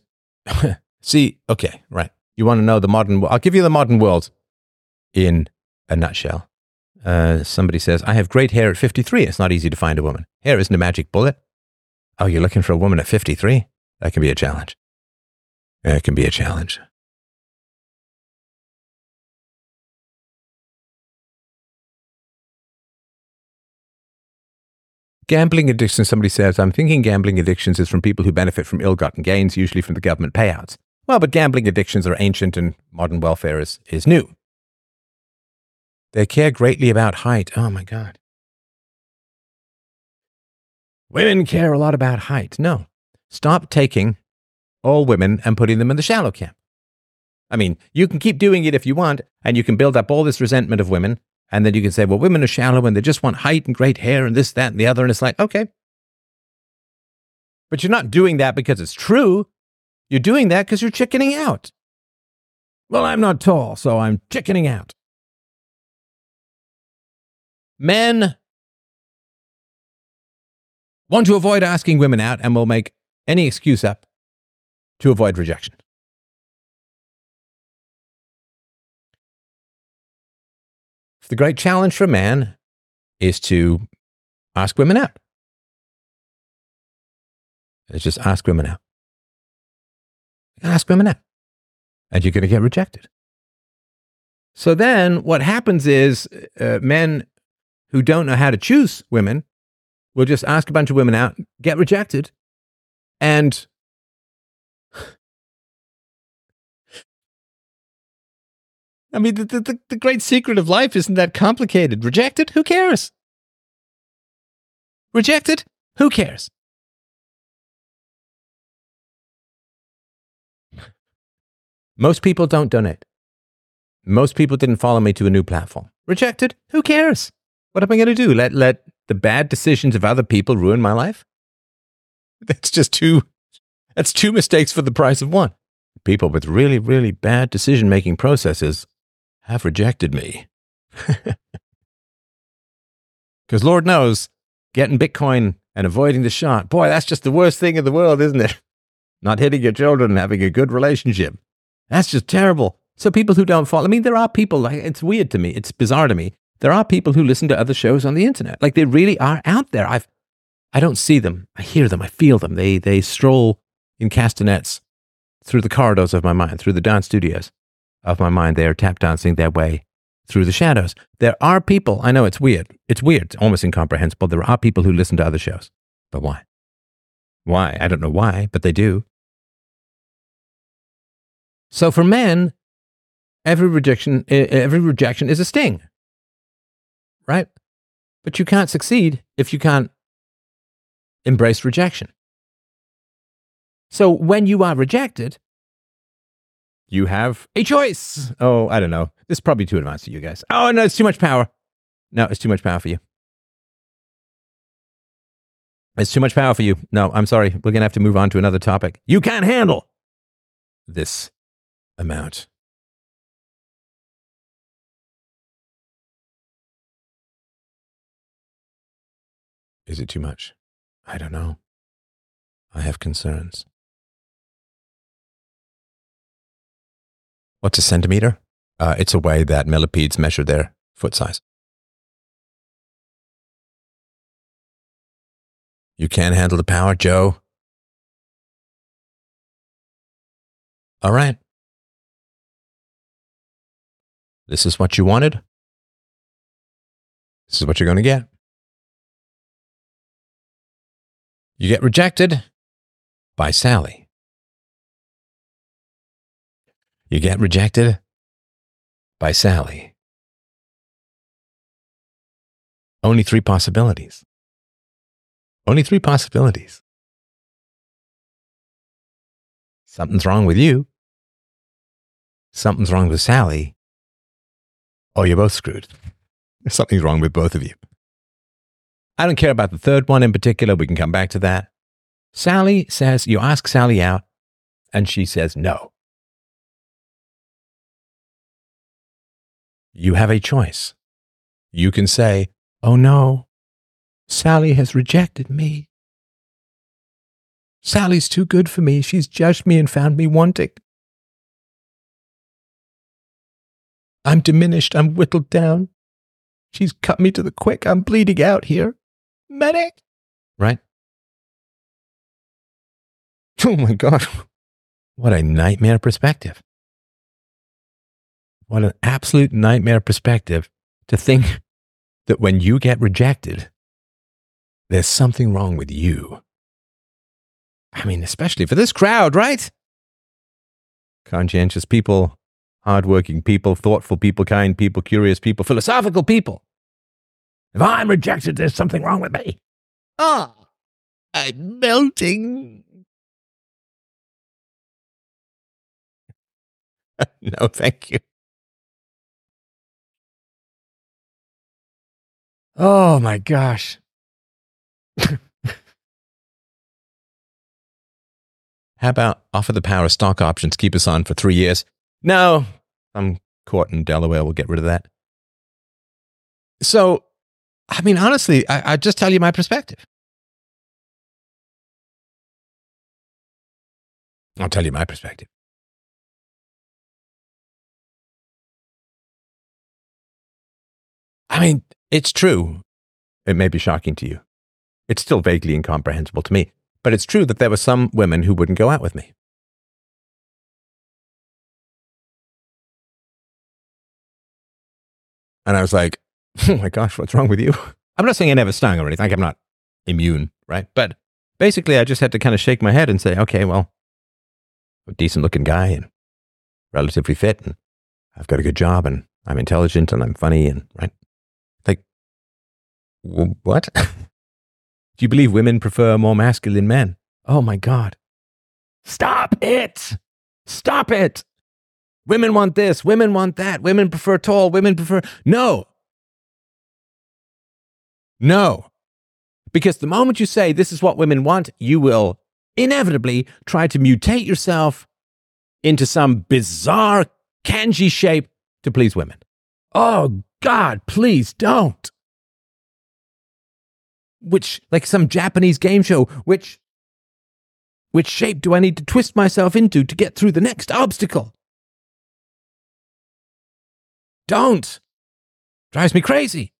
[SPEAKER 1] *laughs* see, okay, right. You want to know the modern I'll give you the modern world in a nutshell. Uh, somebody says, I have great hair at 53. It's not easy to find a woman. Hair isn't a magic bullet. Oh, you're looking for a woman at 53? That can be a challenge. It can be a challenge. Gambling addiction, somebody says, I'm thinking gambling addictions is from people who benefit from ill gotten gains, usually from the government payouts. Well, but gambling addictions are ancient and modern welfare is, is new. They care greatly about height. Oh my God. women care a lot about height. No. Stop taking all women and putting them in the shallow camp. I mean, you can keep doing it if you want, and you can build up all this resentment of women, and then you can say, well, women are shallow and they just want height and great hair and this, that, and the other. And it's like, okay. But you're not doing that because it's true. You're doing that because you're chickening out. Well, I'm not tall, so I'm chickening out. Men want to avoid asking women out and will make any excuse up to avoid rejection. The great challenge for man is to ask women out. It's just ask women out. Ask women out. And you're going to get rejected. So then what happens is uh, men who don't know how to choose women will just ask a bunch of women out, get rejected, and I mean, the, the, the great secret of life isn't that complicated. Rejected? Who cares? Rejected? Who cares? Most people don't donate. Most people didn't follow me to a new platform. Rejected? Who cares? What am I going to do? Let, let the bad decisions of other people ruin my life? *laughs* That's just two, that's two mistakes for the price of one. People with really, really bad decision making processes have rejected me. *laughs* Because Lord knows, getting Bitcoin and avoiding the shot, boy, that's just the worst thing in the world, isn't it? *laughs* Not hitting your children and having a good relationship. That's just terrible. So people who don't follow, I mean, there are people, like, it's weird to me. It's bizarre to me. There are people who listen to other shows on the internet. Like they really are out there. I've, I don't see them. I hear them. I feel them. They, they stroll in castanets through the corridors of my mind, through the dance studios of my mind. They are tap dancing their way through the shadows. There are people, I know it's weird. It's weird, it's almost incomprehensible. There are people who listen to other shows. But why? Why? I don't know why, but they do. So for men, every rejection, every rejection is a sting, right? But you can't succeed if you can't embrace rejection. So when you are rejected, you have a choice. Oh, I don't know. This is probably too advanced for you guys. Oh, no, it's too much power. No, it's too much power for you. It's too much power for you. No, I'm sorry. We're going to have to move on to another topic. You can't handle this amount. Is it too much? I don't know. I have concerns. What's a centimeter? Uh, it's a way that millipedes measure their foot size. You can't handle the power, Joe? All right. This is what you wanted. This is what you're going to get. You get rejected by Sally. You get rejected by Sally. Only three possibilities. Only three possibilities. Something's wrong with you. Something's wrong with Sally. Or you're both screwed. *laughs* Something's wrong with both of you. I don't care about the third one in particular. We can come back to that. Sally says, you ask Sally out, and she says no. You have a choice. You can say, Oh no, Sally has rejected me. Sally's too good for me. She's judged me and found me wanting. I'm diminished. I'm whittled down. She's cut me to the quick. I'm bleeding out here. Medic! Right? *laughs* Oh my God. *laughs* What a nightmare perspective. What an absolute nightmare perspective to think *laughs* that when you get rejected, there's something wrong with you. I mean, especially for this crowd, right? Conscientious people, hardworking people, thoughtful people, kind people, curious people, philosophical people. If I'm rejected, there's something wrong with me. Ah, I'm melting. *laughs* no, thank you. Oh my gosh. How about offer the power of stock options, keep us on for three years? No, I'm court in Delaware will get rid of that. So, I mean, honestly, I, I just tell you my perspective. I'll tell you my perspective. I mean, it's true. It may be shocking to you. It's still vaguely incomprehensible to me, but it's true that there were some women who wouldn't go out with me. And I was like, *laughs* oh my gosh, what's wrong with you? *laughs* I'm not saying I never stung or anything. Like I'm not immune, right? But basically, I just had to kind of shake my head and say, okay, well, a decent looking guy and relatively fit, and I've got a good job, and I'm intelligent, and I'm funny, and right? What? *laughs* Do you believe women prefer more masculine men? Oh my God. Stop it! Stop it! Women want this, women want that, women prefer tall, women prefer. No! No. Because the moment you say this is what women want, you will inevitably try to mutate yourself into some bizarre kanji shape to please women. Oh, God, please don't which like some Japanese game show, which which shape do I need to twist myself into to get through the next obstacle? Don't. Drives me crazy.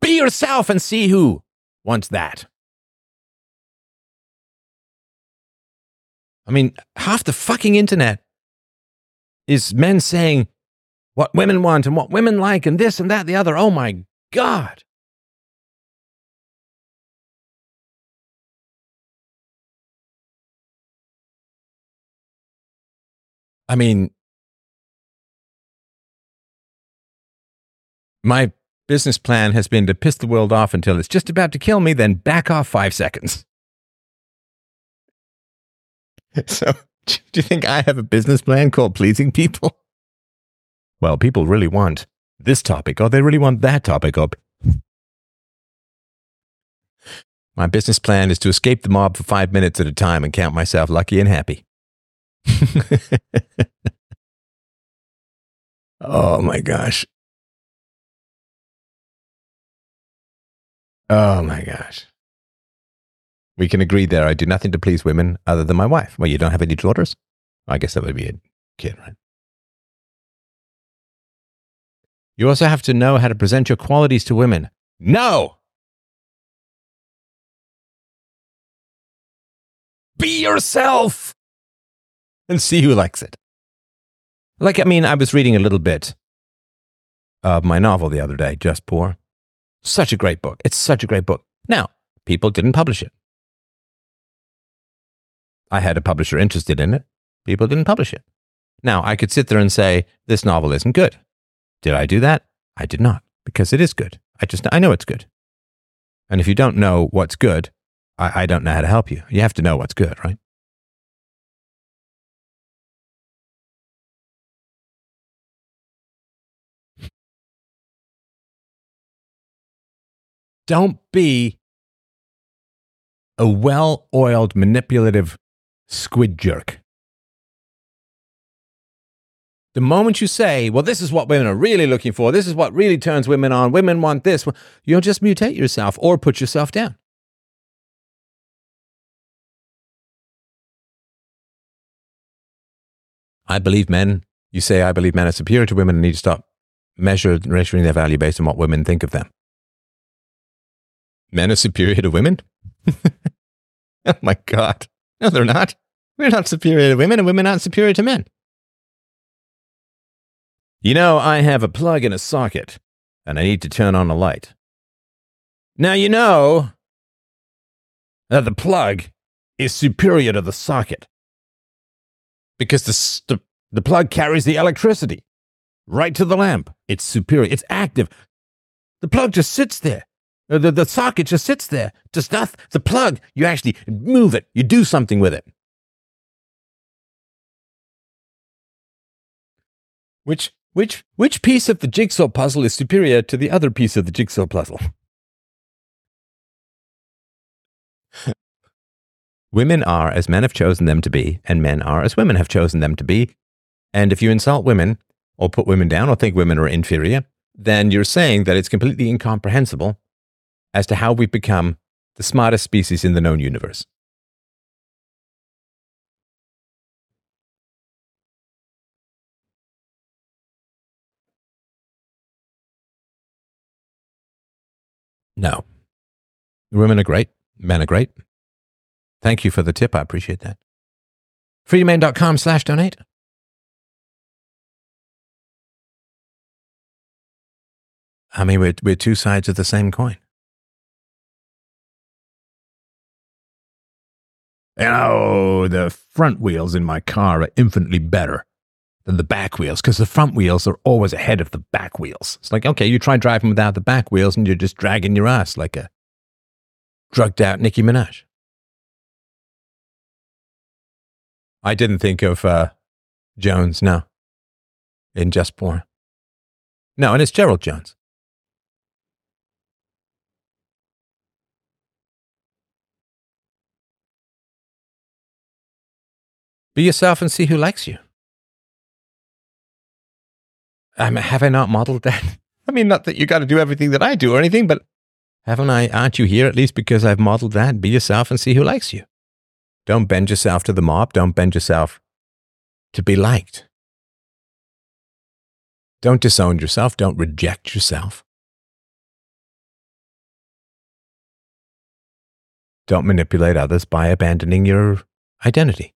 [SPEAKER 1] Be yourself and see who wants that. I mean, half the fucking internet is men saying, what women want and what women like and this and that, the other. Oh my God. I mean, my business plan has been to piss the world off until it's just about to kill me, then back off five seconds. *laughs* So, *laughs* do you think I have a business plan called pleasing people? Well, people really want this topic or they really want that topic or my business plan is to escape the mob for five minutes at a time and count myself lucky and happy. *laughs* oh my gosh. Oh my gosh. We can agree there. I do nothing to please women other than my wife. Well, you don't have any daughters? I guess that would be a kid, right? You also have to know how to present your qualities to women. No! Be yourself and see who likes it. Like, I mean, I was reading a little bit of my novel the other day, Just Poor. Such a great book. It's such a great book. Now, people didn't publish it. I had a publisher interested in it. People didn't publish it. Now, I could sit there and say, this novel isn't good. Did I do that? I did not, because it is good. I just, I know it's good. And if you don't know what's good, I, I don't know how to help you. You have to know what's good, right? Don't be a well oiled, manipulative squid jerk. The moment you say, well, this is what women are really looking for, this is what really turns women on, women want this, you'll just mutate yourself or put yourself down. I believe men, you say, I believe men are superior to women and need to stop measuring, their value based on what women think of them. Men are superior to women? *laughs* oh my God. No, they're not. We're not superior to women and women aren't superior to men. You know, I have a plug in a socket, and I need to turn on a light. Now, you know that the plug is superior to the socket because the, the, the plug carries the electricity right to the lamp. It's superior, it's active. The plug just sits there. Uh, The, the socket just sits there. Does not the plug. You actually move it. You do something with it. Which which which piece of the jigsaw puzzle is superior to the other piece of the jigsaw puzzle? *laughs* women are as men have chosen them to be, and men are as women have chosen them to be. And if you insult women, or put women down, or think women are inferior, then you're saying that it's completely incomprehensible as to how we've become the smartest species in the known universe. No. Women are great. Men are great. Thank you for the tip. I appreciate that. freedomain.com slash donate. I mean, we're, we're two sides of the same coin.
[SPEAKER 2] Oh, the front wheels in my car are infinitely better than the back wheels because the front wheels are always ahead of the back wheels.
[SPEAKER 1] It's like, okay, you try driving without the back wheels and you're just dragging your ass like a drugged out Nicki Minaj. I didn't think of uh, Jones, no, in Just Poor. No, and it's Gerald Jones. Be yourself and see who likes you. I mean, have I not modeled that? *laughs* I mean, not that you got to do everything that I do or anything, but haven't I? Aren't you here at least because I've modeled that? Be yourself and see who likes you. Don't bend yourself to the mob. Don't bend yourself to be liked. Don't disown yourself. Don't reject yourself. Don't manipulate others by abandoning your identity.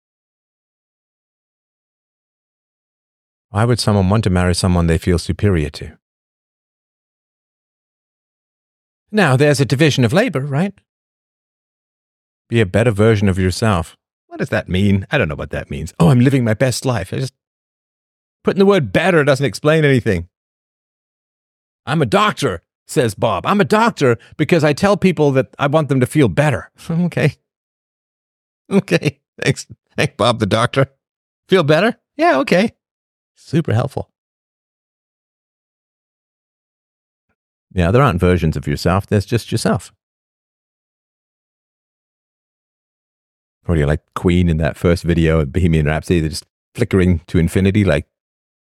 [SPEAKER 1] Why would someone want to marry someone they feel superior to? Now, there's a division of labor, right? Be a better version of yourself. What does that mean? I don't know what that means. Oh, I'm living my best life. I just putting the word better doesn't explain anything. I'm a doctor, says Bob. I'm a doctor because I tell people that I want them to feel better. *laughs* okay. Okay. Thanks. Thanks, Bob the doctor. Feel better? Yeah, okay. Super helpful. Yeah, there aren't versions of yourself. There's just yourself. You're like Queen in that first video of Bohemian Rhapsody. They're just flickering to infinity like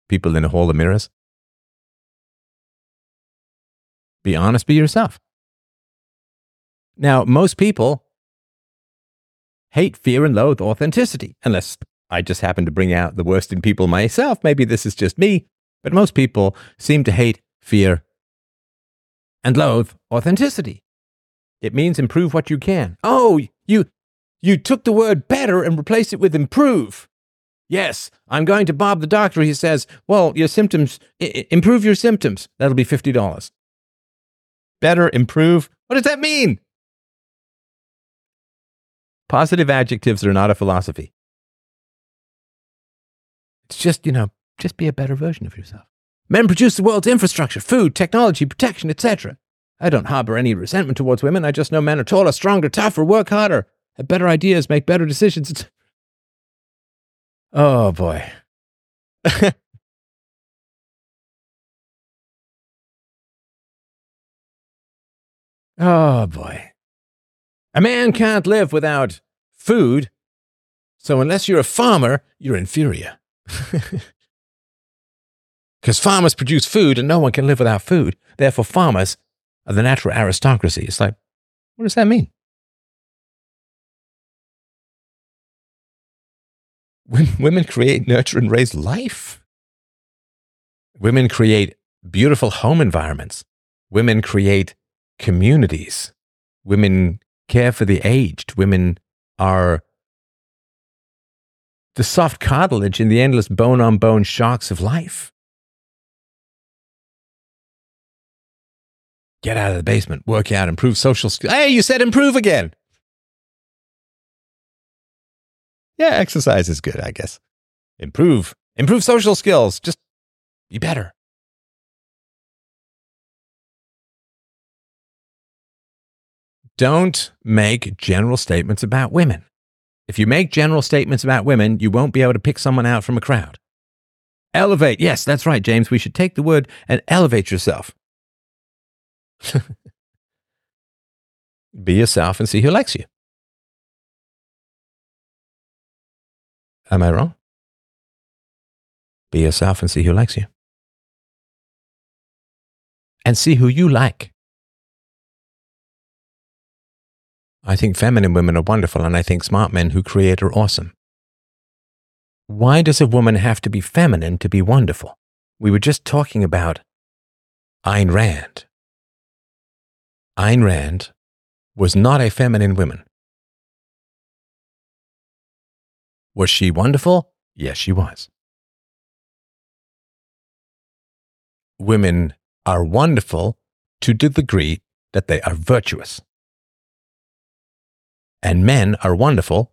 [SPEAKER 1] people in a hall of mirrors. Be honest, be yourself. Now, most people hate, fear, and loathe authenticity, unless I just happen to bring out the worst in people myself. Maybe this is just me, but most people seem to hate, fear, and loathe authenticity. It means improve what you can. Oh, you you took the word better and replaced it with improve. Yes, I'm going to Bob the doctor. He says, "Well, your symptoms I- improve your symptoms. That'll be $50." Better, improve. What does that mean? Positive adjectives are not a philosophy. It's just, you know, just be a better version of yourself. Men produce the world's infrastructure, food, technology, protection, etc. I don't harbor any resentment towards women. I just know men are taller, stronger, tougher, work harder, have better ideas, make better decisions. It's... Oh boy. *laughs* oh boy. A man can't live without food. So unless you're a farmer, you're inferior. *laughs* Because farmers produce food and no one can live without food. Therefore, farmers are the natural aristocracy. It's like, what does that mean? Women create, nurture, and raise life. Women create beautiful home environments. Women create communities. Women care for the aged. Women are the soft cartilage in the endless bone on bone shocks of life. Get out of the basement, work out, improve social skills. Hey, you said improve again. Yeah, exercise is good, I guess. Improve, improve social skills. Just be better. don't make general statements about women. If you make general statements about women, you won't be able to pick someone out from a crowd. Elevate. Yes, that's right, James. We should take the word and elevate yourself. *laughs* be yourself and see who likes you. Am I wrong? Be yourself and see who likes you. And see who you like. I think feminine women are wonderful, and I think smart men who create are awesome. Why does a woman have to be feminine to be wonderful? We were just talking about Ayn Rand. Ayn Rand was not a feminine woman. Was she wonderful? Yes, she was. Women are wonderful to the degree that they are virtuous. And men are wonderful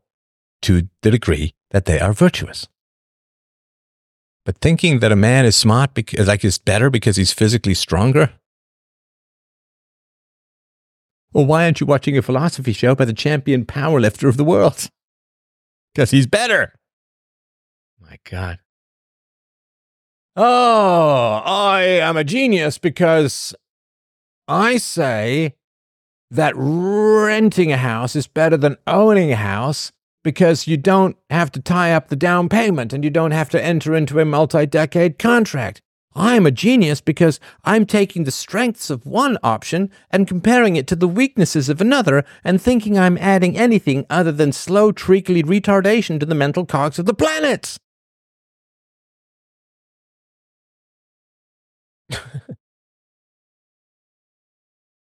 [SPEAKER 1] to the degree that they are virtuous. But thinking that a man is smart because like is better because he's physically stronger? Well, why aren't you watching a philosophy show by the champion powerlifter of the world? *laughs* because he's better. My God. Oh, I am a genius because I say that renting a house is better than owning a house because you don't have to tie up the down payment and you don't have to enter into a multi decade contract. I'm a genius because I'm taking the strengths of one option and comparing it to the weaknesses of another and thinking I'm adding anything other than slow, treacly retardation to the mental cogs of the planet. *laughs*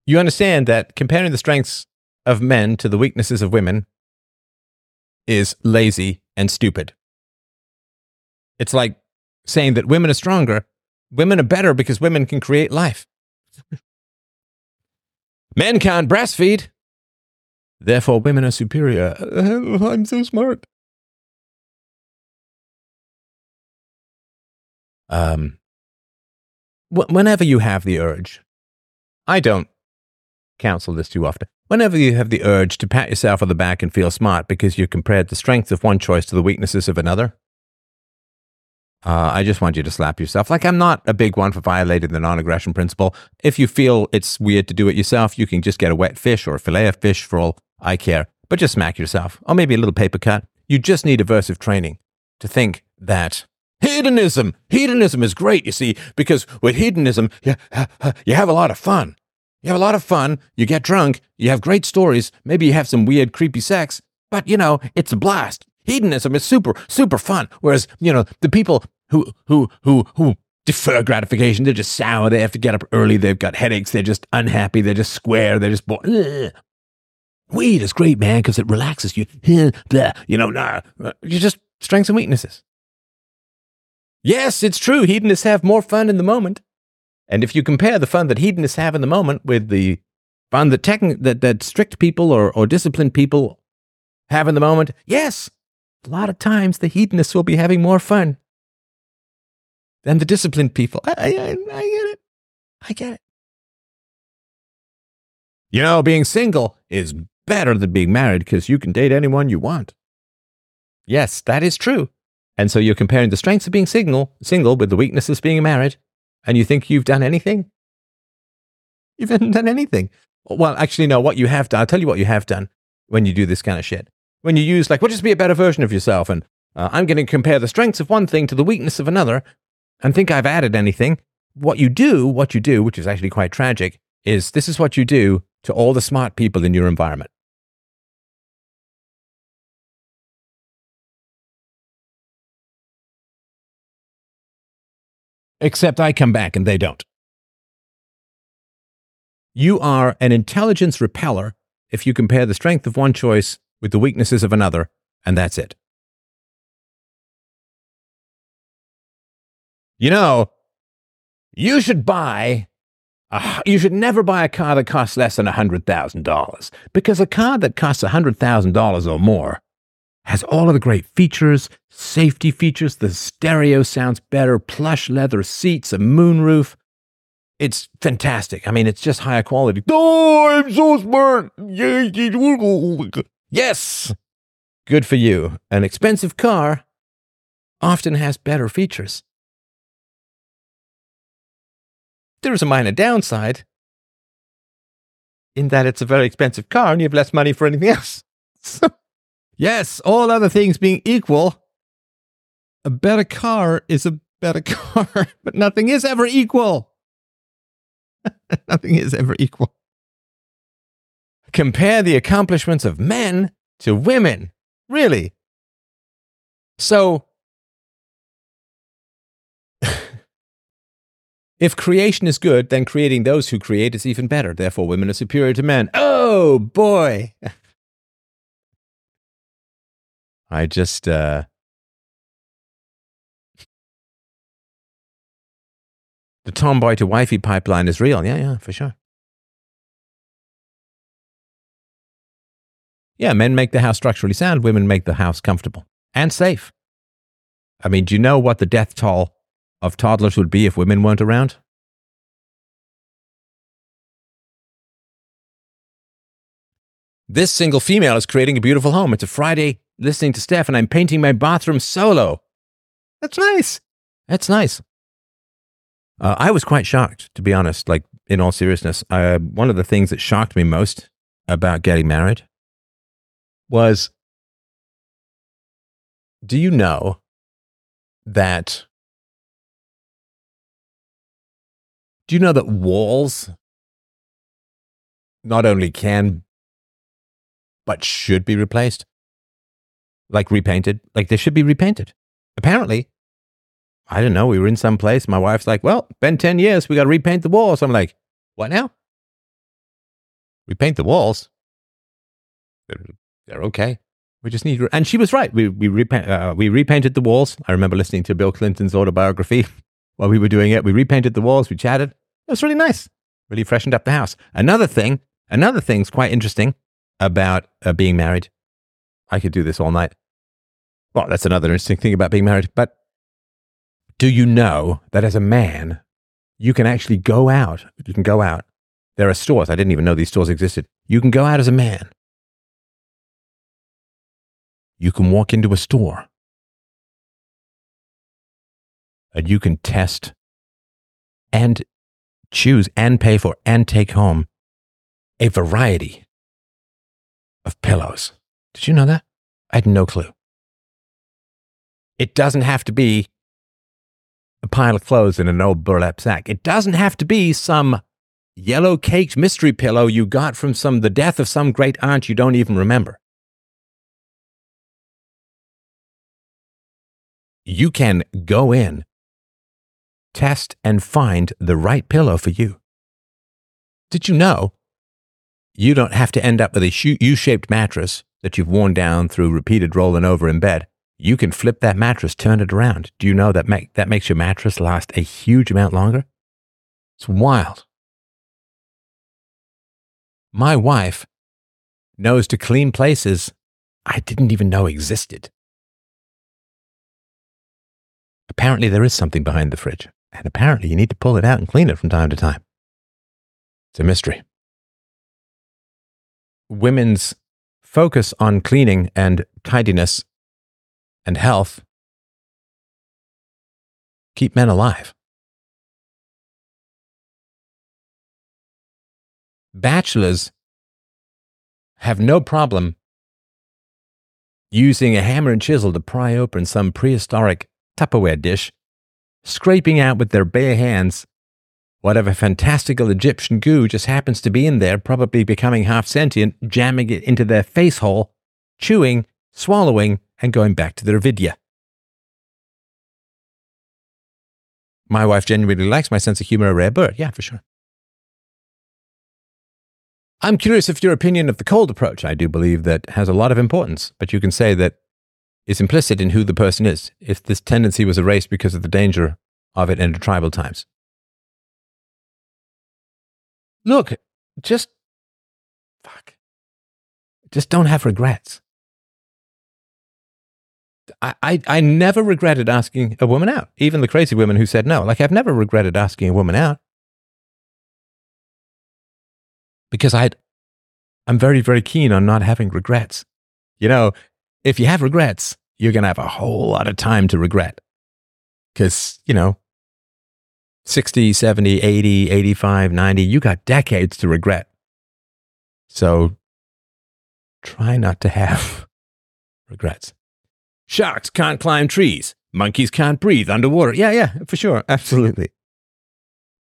[SPEAKER 1] you understand that comparing the strengths of men to the weaknesses of women is lazy and stupid. It's like saying that women are stronger Women are better because women can create life. *laughs* Men can't breastfeed. Therefore, women are superior. *laughs* I'm so smart. Um, whenever you have the urge, I don't counsel this too often. Whenever you have the urge to pat yourself on the back and feel smart because you compared the strength of one choice to the weaknesses of another, uh, I just want you to slap yourself. Like, I'm not a big one for violating the non aggression principle. If you feel it's weird to do it yourself, you can just get a wet fish or a fillet of fish for all I care, but just smack yourself. Or maybe a little paper cut. You just need aversive training to think that hedonism, hedonism is great, you see, because with hedonism, you, you have a lot of fun. You have a lot of fun. You get drunk. You have great stories. Maybe you have some weird, creepy sex, but you know, it's a blast hedonism is super, super fun. Whereas, you know, the people who, who, who, who defer gratification, they're just sour. They have to get up early. They've got headaches. They're just unhappy. They're just square. They're just bored. Weed is great, man, because it relaxes you. *laughs* you know, nah, you just strengths and weaknesses. Yes, it's true. Hedonists have more fun in the moment. And if you compare the fun that hedonists have in the moment with the fun that, techn- that, that strict people or, or disciplined people have in the moment, yes, a lot of times the hedonists will be having more fun than the disciplined people. I, I, I get it. I get it. You know, being single is better than being married because you can date anyone you want. Yes, that is true. And so you're comparing the strengths of being single, single with the weaknesses of being married, and you think you've done anything? You haven't done anything. Well, actually, no, what you have done, I'll tell you what you have done when you do this kind of shit when you use like, well, just be a better version of yourself, and uh, I'm going to compare the strengths of one thing to the weakness of another, and think I've added anything. What you do, what you do, which is actually quite tragic, is this is what you do to all the smart people in your environment. Except I come back and they don't. You are an intelligence repeller if you compare the strength of one choice with the weaknesses of another, and that's it. You know, you should buy you should never buy a car that costs less than $100,000 because a car that costs $100,000 or more has all of the great features, safety features, the stereo sounds better, plush leather seats, a moonroof. it's fantastic. I mean, it's just higher quality. Oh, I'm so smart. Yes. Good for you. An expensive car often has better features. There is a minor downside in that it's a very expensive car and you have less money for anything *laughs* else. Yes, all other things being equal, a better car is a better *laughs* car, but nothing is ever equal. *laughs* nothing is ever equal. Compare the accomplishments of men to women. Really? So, *laughs* if creation is good, then creating those who create is even better. Therefore, women are superior to men. Oh, boy. I just, uh, the tomboy to wifey pipeline is real. Yeah, yeah, for sure. Yeah, men make the house structurally sound, women make the house comfortable and safe. I mean, do you know what the death toll of toddlers would be if women weren't around? This single female is creating a beautiful home. It's a Friday listening to Stef, and I'm painting my bathroom solo. That's nice. That's nice. Uh, I was quite shocked, to be honest. Like, in all seriousness, uh, one of the things that shocked me most about getting married was do you know that do you know that walls not only can but should be replaced like repainted like they should be repainted apparently i don't know we were in some place my wife's like well been 10 years we got to repaint the walls i'm like what now repaint the walls they're okay. We just need, and she was right. We we, repa- uh, we repainted the walls. I remember listening to Bill Clinton's autobiography *laughs* while we were doing it. We repainted the walls. We chatted. It was really nice. Really freshened up the house. Another thing, another thing's quite interesting about uh, being married. I could do this all night. Well, that's another interesting thing about being married. But do you know that as a man, you can actually go out? You can go out. There are stores. I didn't even know these stores existed. You can go out as a man you can walk into a store and you can test and choose and pay for and take home a variety of pillows. Did you know that? I had no clue. It doesn't have to be a pile of clothes in an old burlap sack. It doesn't have to be some yellow caked mystery pillow you got from some the death of some great aunt you don't even remember. you can go in, test, and find the right pillow for you. Did you know you don't have to end up with a U shaped mattress that you've worn down through repeated rolling over in bed? You can flip that mattress, turn it around. Do you know that make, that makes your mattress last a huge amount longer? It's wild. My wife knows to clean places I didn't even know existed. Apparently, there is something behind the fridge, and apparently, you need to pull it out and clean it from time to time. It's a mystery. Women's focus on cleaning and tidiness and health keep men alive. Bachelors have no problem using a hammer and chisel to pry open some prehistoric Tupperware dish, scraping out with their bare hands whatever fantastical Egyptian goo just happens to be in there, probably becoming half sentient, jamming it into their face hole, chewing, swallowing, and going back to their vidya. My wife genuinely likes my sense of humor, a rare bird. Yeah, for sure. I'm curious if your opinion of the cold approach. I do believe that has a lot of importance, but you can say that is implicit in who the person is, if this tendency was erased because of the danger of it in tribal times. Look, just fuck. Just don't have regrets. I, I, I never regretted asking a woman out, even the crazy women who said no. Like, I've never regretted asking a woman out. because I'd, I'm very, very keen on not having regrets. You know, if you have regrets, you're going to have a whole lot of time to regret. Because, you know, 60, 70, 80, 85, 90, you got decades to regret. So try not to have *laughs* regrets. Sharks can't climb trees. Monkeys can't breathe underwater. Yeah, yeah, for sure. *laughs* Absolutely.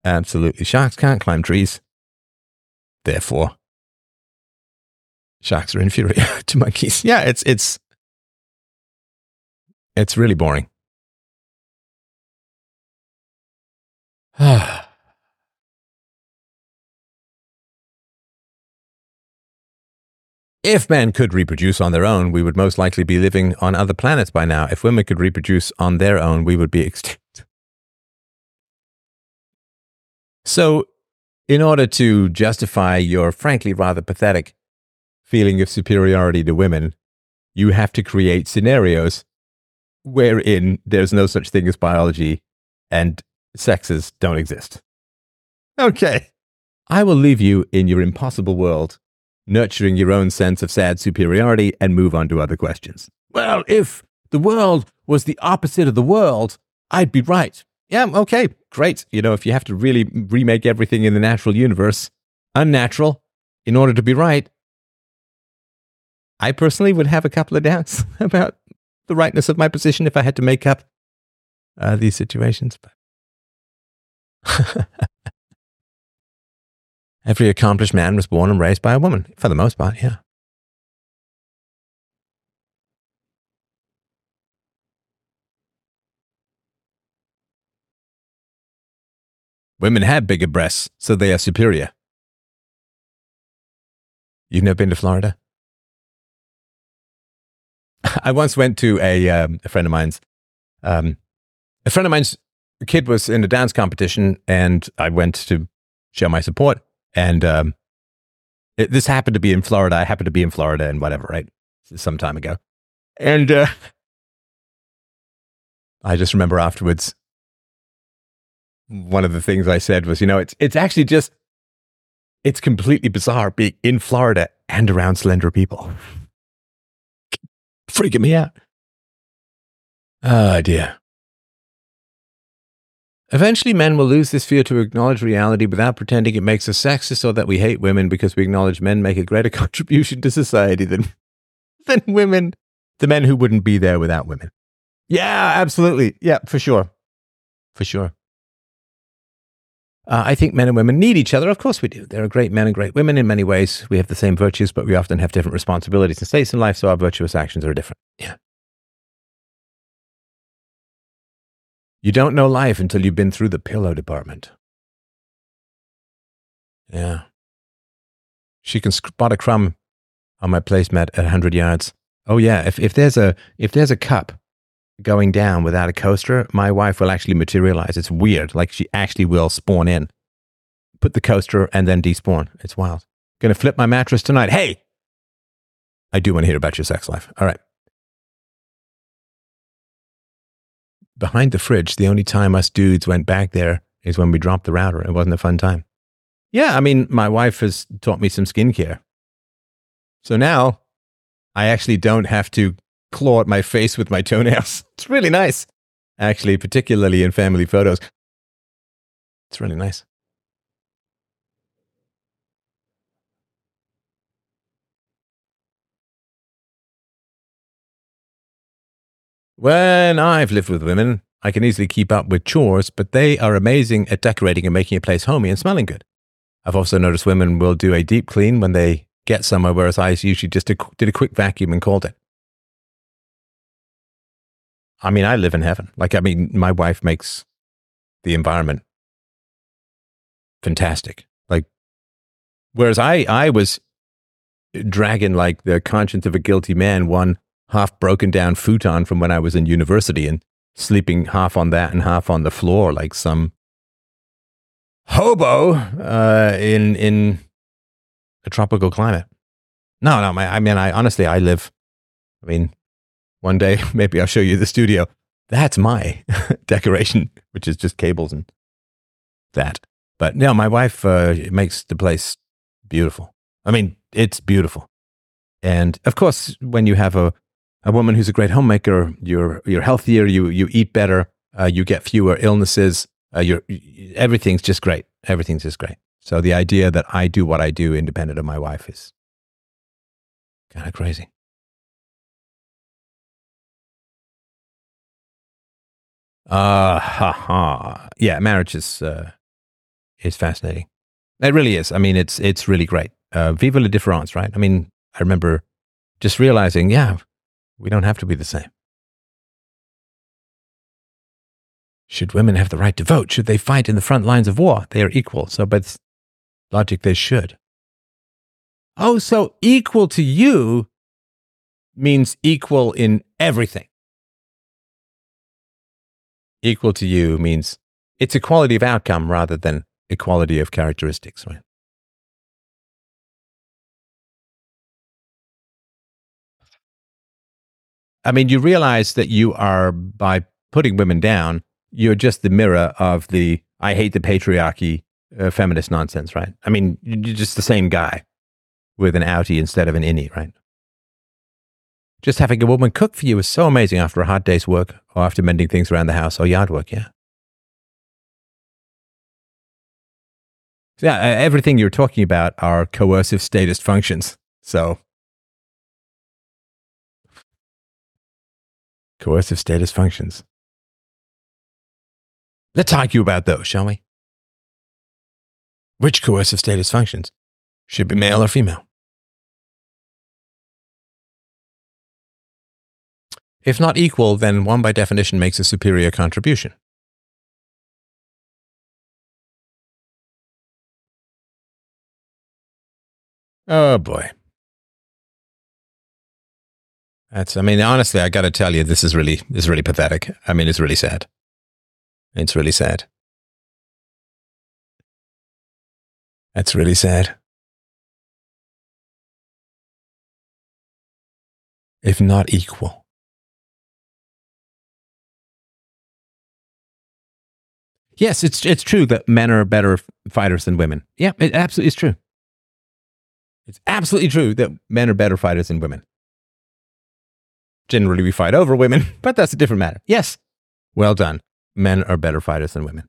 [SPEAKER 1] Absolutely. Sharks can't climb trees. Therefore, sharks are inferior *laughs* to monkeys. Yeah, it's it's it's really boring. *sighs* *sighs* if men could reproduce on their own, we would most likely be living on other planets by now. If women could reproduce on their own, we would be extinct. So, in order to justify your frankly rather pathetic feeling of superiority to women, you have to create scenarios wherein there's no such thing as biology and sexes don't exist. Okay. I will leave you in your impossible world, nurturing your own sense of sad superiority and move on to other questions. Well, if the world was the opposite of the world, I'd be right. Yeah, okay, great. You know, if you have to really remake everything in the natural universe unnatural in order to be right, I personally would have a couple of doubts *laughs* about the rightness of my position if I had to make up uh, these situations. *laughs* Every accomplished man was born and raised by a woman, for the most part, yeah. Women have bigger breasts, so they are superior. You've never been to Florida? *laughs* I once went to a, um, a friend of mine's. Um, a friend of mine's kid was in a dance competition, and I went to show my support. And um, it, this happened to be in Florida. I happened to be in Florida and whatever, right? Some time ago. And uh, I just remember afterwards, one of the things I said was, you know, it's it's actually just it's completely bizarre being in Florida and around slender people freaking me out. Oh, dear. Eventually, men will lose this fear to acknowledge reality without pretending it makes us sexist or that we hate women because we acknowledge men make a greater *laughs* contribution to society than, than women, the men who wouldn't be there without women. Yeah, absolutely. Yeah, for sure. For sure. Uh, I think men and women need each other. Of course we do. There are great men and great women in many ways. We have the same virtues, but we often have different responsibilities and states in life, so our virtuous actions are different. Yeah. You don't know life until you've been through the pillow department. Yeah. She can spot a crumb on my placemat at 100 yards. Oh yeah, if, if there's a if there's a cup going down without a coaster, my wife will actually materialize. It's weird. Like she actually will spawn in, put the coaster, and then despawn. It's wild. Gonna flip my mattress tonight. Hey, I do want to hear about your sex life. All right. Behind the fridge, the only time us dudes went back there is when we dropped the router. It wasn't a fun time. Yeah, I mean, my wife has taught me some skincare. So now I actually don't have to claw at my face with my *laughs* toenails. It's really nice, actually, particularly in family photos. It's really nice. When I've lived with women, I can easily keep up with chores, but they are amazing at decorating and making a place homey and smelling good. I've also noticed women will do a deep clean when they get somewhere, whereas I usually just did a quick vacuum and called it. I mean, I live in heaven. Like, I mean, my wife makes the environment fantastic. Like, whereas I, I was dragging like the conscience of a guilty man, one half broken down futon from when I was in university and sleeping half on that and half on the floor, like some hobo uh, in in a tropical climate. No, no, my, I mean, I honestly, I live. I mean, one day, *laughs* maybe I'll show you the studio. That's my *laughs* decoration, which is just cables and that. But no, my wife uh, makes the place beautiful. I mean, it's beautiful. And of course, when you have a, a woman who's a great homemaker, you're, you're healthier, you, you eat better, uh, you get fewer illnesses, uh, you're, everything's just great. Everything's just great. So the idea that I do what I do independent of my wife is kind of crazy. Uh, ha, ha. Yeah, marriage is, uh, is fascinating. It really is. I mean, it's, it's really great. Uh, vive la différence, right? I mean, I remember just realizing, yeah, we don't have to be the same. Should women have the right to vote? Should they fight in the front lines of war? They are equal. So, but logic, they should. Oh, so equal to you means equal in everything. Equal to you means it's equality of outcome rather than equality of characteristics, right? I mean, you realize that you are, by putting women down, you're just the mirror of the I hate the patriarchy uh, feminist nonsense, right? I mean, you're just the same guy with an outie instead of an innie, right? Just having a woman cook for you is so amazing after a hard day's work or after mending things around the house or yard work, yeah. Yeah, everything you're talking about are coercive statist functions. So, coercive statist functions. Let's argue about those, shall we? Which coercive statist functions should be male or female? If not equal, then one by definition makes a superior contribution. Oh boy. That's, I mean, honestly, I got to tell you, this is really, is really pathetic. I mean, it's really sad. It's really sad. That's really sad. If not equal. Yes, it's it's true that men are better fighters than women. Yeah, it absolutely is true. It's absolutely true that men are better fighters than women. Generally, we fight over women, *laughs* but that's a different matter. Yes, well done men are better fighters than women.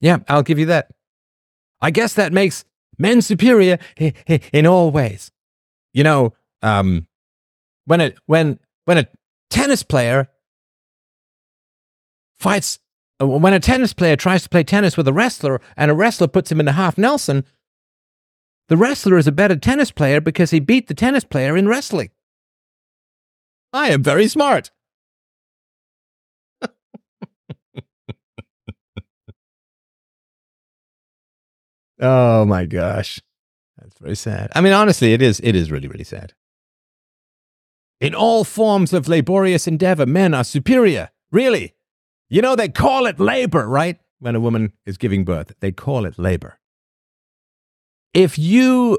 [SPEAKER 1] Yeah, I'll give you that. I guess that makes men superior in all ways. You know, um, when a when when a tennis player fights, uh, when a tennis player tries to play tennis with a wrestler, and a wrestler puts him in a half Nelson, the wrestler is a better tennis player because he beat the tennis player in wrestling. I am very smart. Oh my gosh. That's very sad. I mean, honestly, it is, it is really, really sad. In all forms of laborious endeavor, men are superior. Really? You know, they call it labor, right? When a woman is giving birth, they call it labor. If you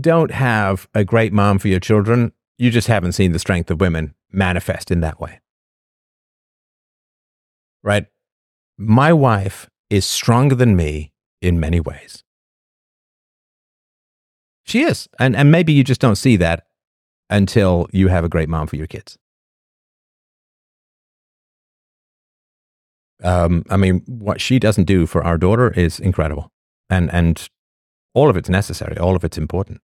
[SPEAKER 1] don't have a great mom for your children, you just haven't seen the strength of women manifest in that way. Right? My wife is stronger than me in many ways. She is. And, and maybe you just don't see that until you have a great mom for your kids. Um, I mean, what she doesn't do for our daughter is incredible. And, and all of it's necessary, all of it's important.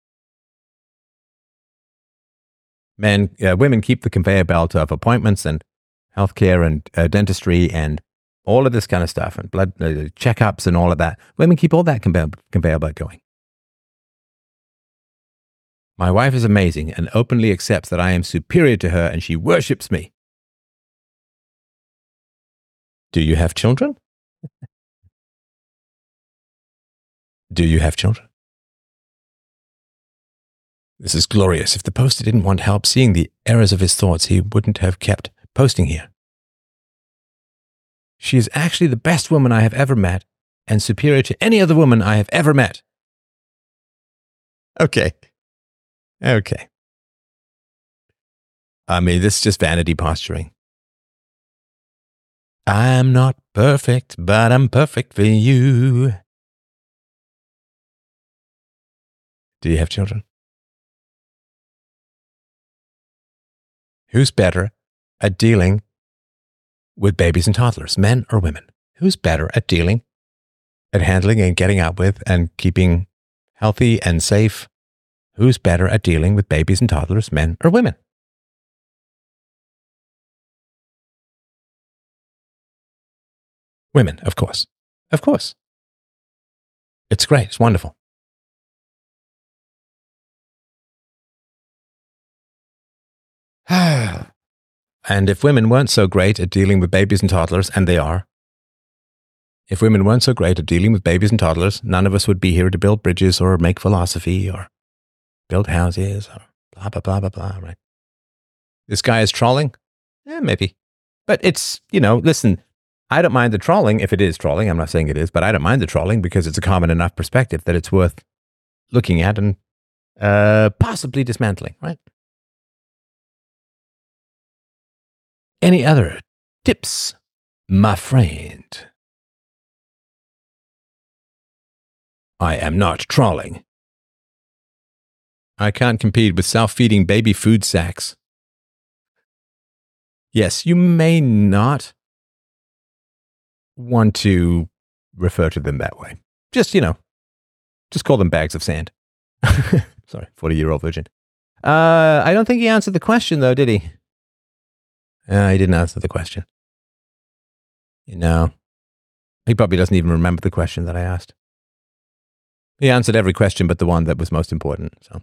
[SPEAKER 1] Men, uh, women keep the conveyor belt of appointments and healthcare and uh, dentistry and all of this kind of stuff and blood uh, checkups and all of that. Women keep all that conveyor, conveyor belt going. My wife is amazing and openly accepts that I am superior to her and she worships me. Do you have children? *laughs* Do you have children? This is glorious. If the poster didn't want help seeing the errors of his thoughts, he wouldn't have kept posting here. She is actually the best woman I have ever met and superior to any other woman I have ever met. Okay. Okay. I mean, this is just vanity posturing. I'm not perfect, but I'm perfect for you. Do you have children? Who's better at dealing with babies and toddlers, men or women? Who's better at dealing, at handling and getting out with and keeping healthy and safe? Who's better at dealing with babies and toddlers, men or women? Women, of course. Of course. It's great. It's wonderful. *sighs* and if women weren't so great at dealing with babies and toddlers, and they are, if women weren't so great at dealing with babies and toddlers, none of us would be here to build bridges or make philosophy or build houses or blah, blah, blah, blah, blah, right? This guy is trolling? Yeah, maybe. But it's, you know, listen, I don't mind the trolling if it is trolling. I'm not saying it is, but I don't mind the trolling because it's a common enough perspective that it's worth looking at and uh, possibly dismantling, right? Any other tips, my friend? I am not trolling. I can't compete with self feeding baby food sacks. Yes, you may not want to refer to them that way. Just, you know, just call them bags of sand. *laughs* Sorry, 40 year old virgin. Uh, I don't think he answered the question, though, did he? Uh, he didn't answer the question. You know, he probably doesn't even remember the question that I asked. He answered every question but the one that was most important. So,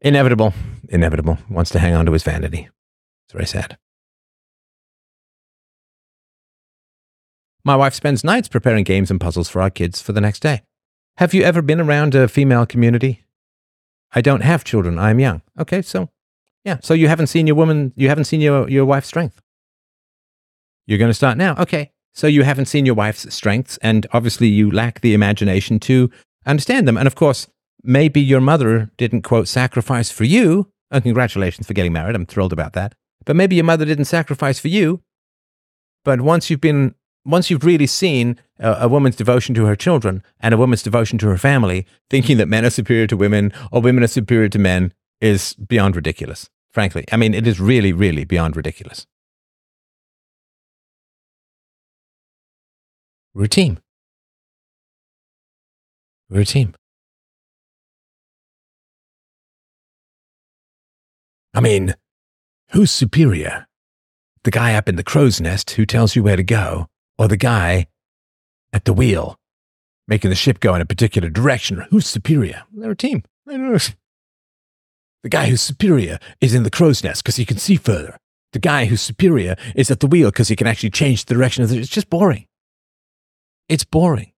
[SPEAKER 1] inevitable, inevitable. Wants to hang on to his vanity. It's very sad. My wife spends nights preparing games and puzzles for our kids for the next day. Have you ever been around a female community? I don't have children. I'm young. Okay, so yeah, so you haven't seen your woman, you haven't seen your, your wife's strength. You're going to start now. Okay, so you haven't seen your wife's strengths, and obviously you lack the imagination to understand them. And of course, maybe your mother didn't, quote, sacrifice for you. And congratulations for getting married. I'm thrilled about that. But maybe your mother didn't sacrifice for you. But once you've been once you've really seen a, a, woman's devotion to her children and a woman's devotion to her family, thinking that men are superior to women or women are superior to men is beyond ridiculous, frankly. I mean, it is really, really beyond ridiculous. Routine. Routine. I mean, who's superior? The guy up in the crow's nest who tells you where to go, or the guy at the wheel making the ship go in a particular direction? Who's superior? They're a team. The guy who's superior is in the crow's nest because he can see further. The guy who's superior is at the wheel because he can actually change the direction of the. It's just boring. It's boring.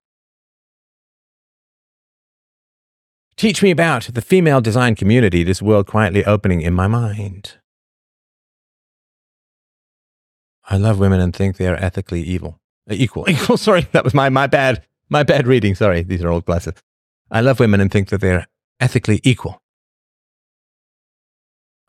[SPEAKER 1] Teach me about the female design community, this world quietly opening in my mind. I love women and think they are ethically evil. Uh, equal. Equal, *laughs* sorry, that was my, my bad. My bad reading. Sorry, these are old glasses. I love women and think that they're ethically equal.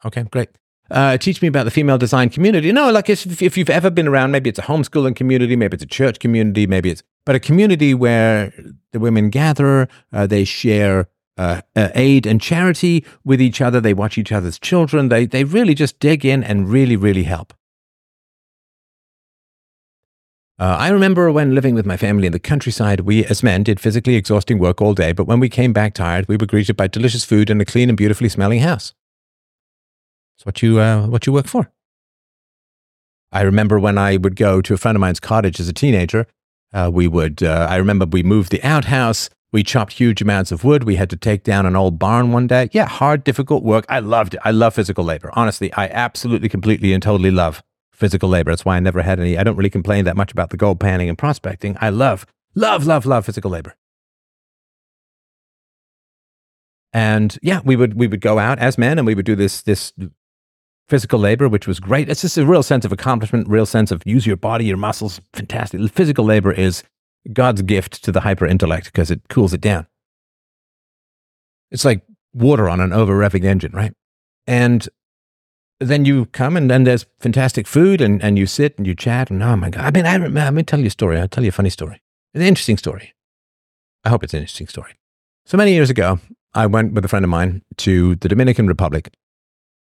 [SPEAKER 1] Okay, great. Uh, teach me about the female design community. No, like if, if you've ever been around, maybe it's a homeschooling community, maybe it's a church community, maybe it's, but a community where the women gather, uh, they share uh, uh, aid and charity with each other. They watch each other's children. They, they really just dig in and really, really help. Uh, I remember when living with my family in the countryside, we as men did physically exhausting work all day, but when we came back tired, we were greeted by delicious food and a clean and beautifully smelling house. It's what you, uh, what you work for. I remember when I would go to a friend of mine's cottage as a teenager, uh, we would, uh, I remember we moved the outhouse we chopped huge amounts of wood. We had to take down an old barn one day. Yeah, hard, difficult work. I loved it. I love physical labor. Honestly, I absolutely, completely, and totally love physical labor. That's why I never had any. I don't really complain that much about the gold panning and prospecting. I love, love, love, love physical labor. And yeah, we would we would go out as men and we would do this this physical labor, which was great. It's just a real sense of accomplishment, real sense of use your body, your muscles. Fantastic. Physical labor is God's gift to the hyper intellect because it cools it down. It's like water on an over revving engine, right? And then you come and then there's fantastic food and, and you sit and you chat and oh my God. I mean, I, let me tell you a story. I'll tell you a funny story. It's an interesting story. I hope it's an interesting story. So many years ago, I went with a friend of mine to the Dominican Republic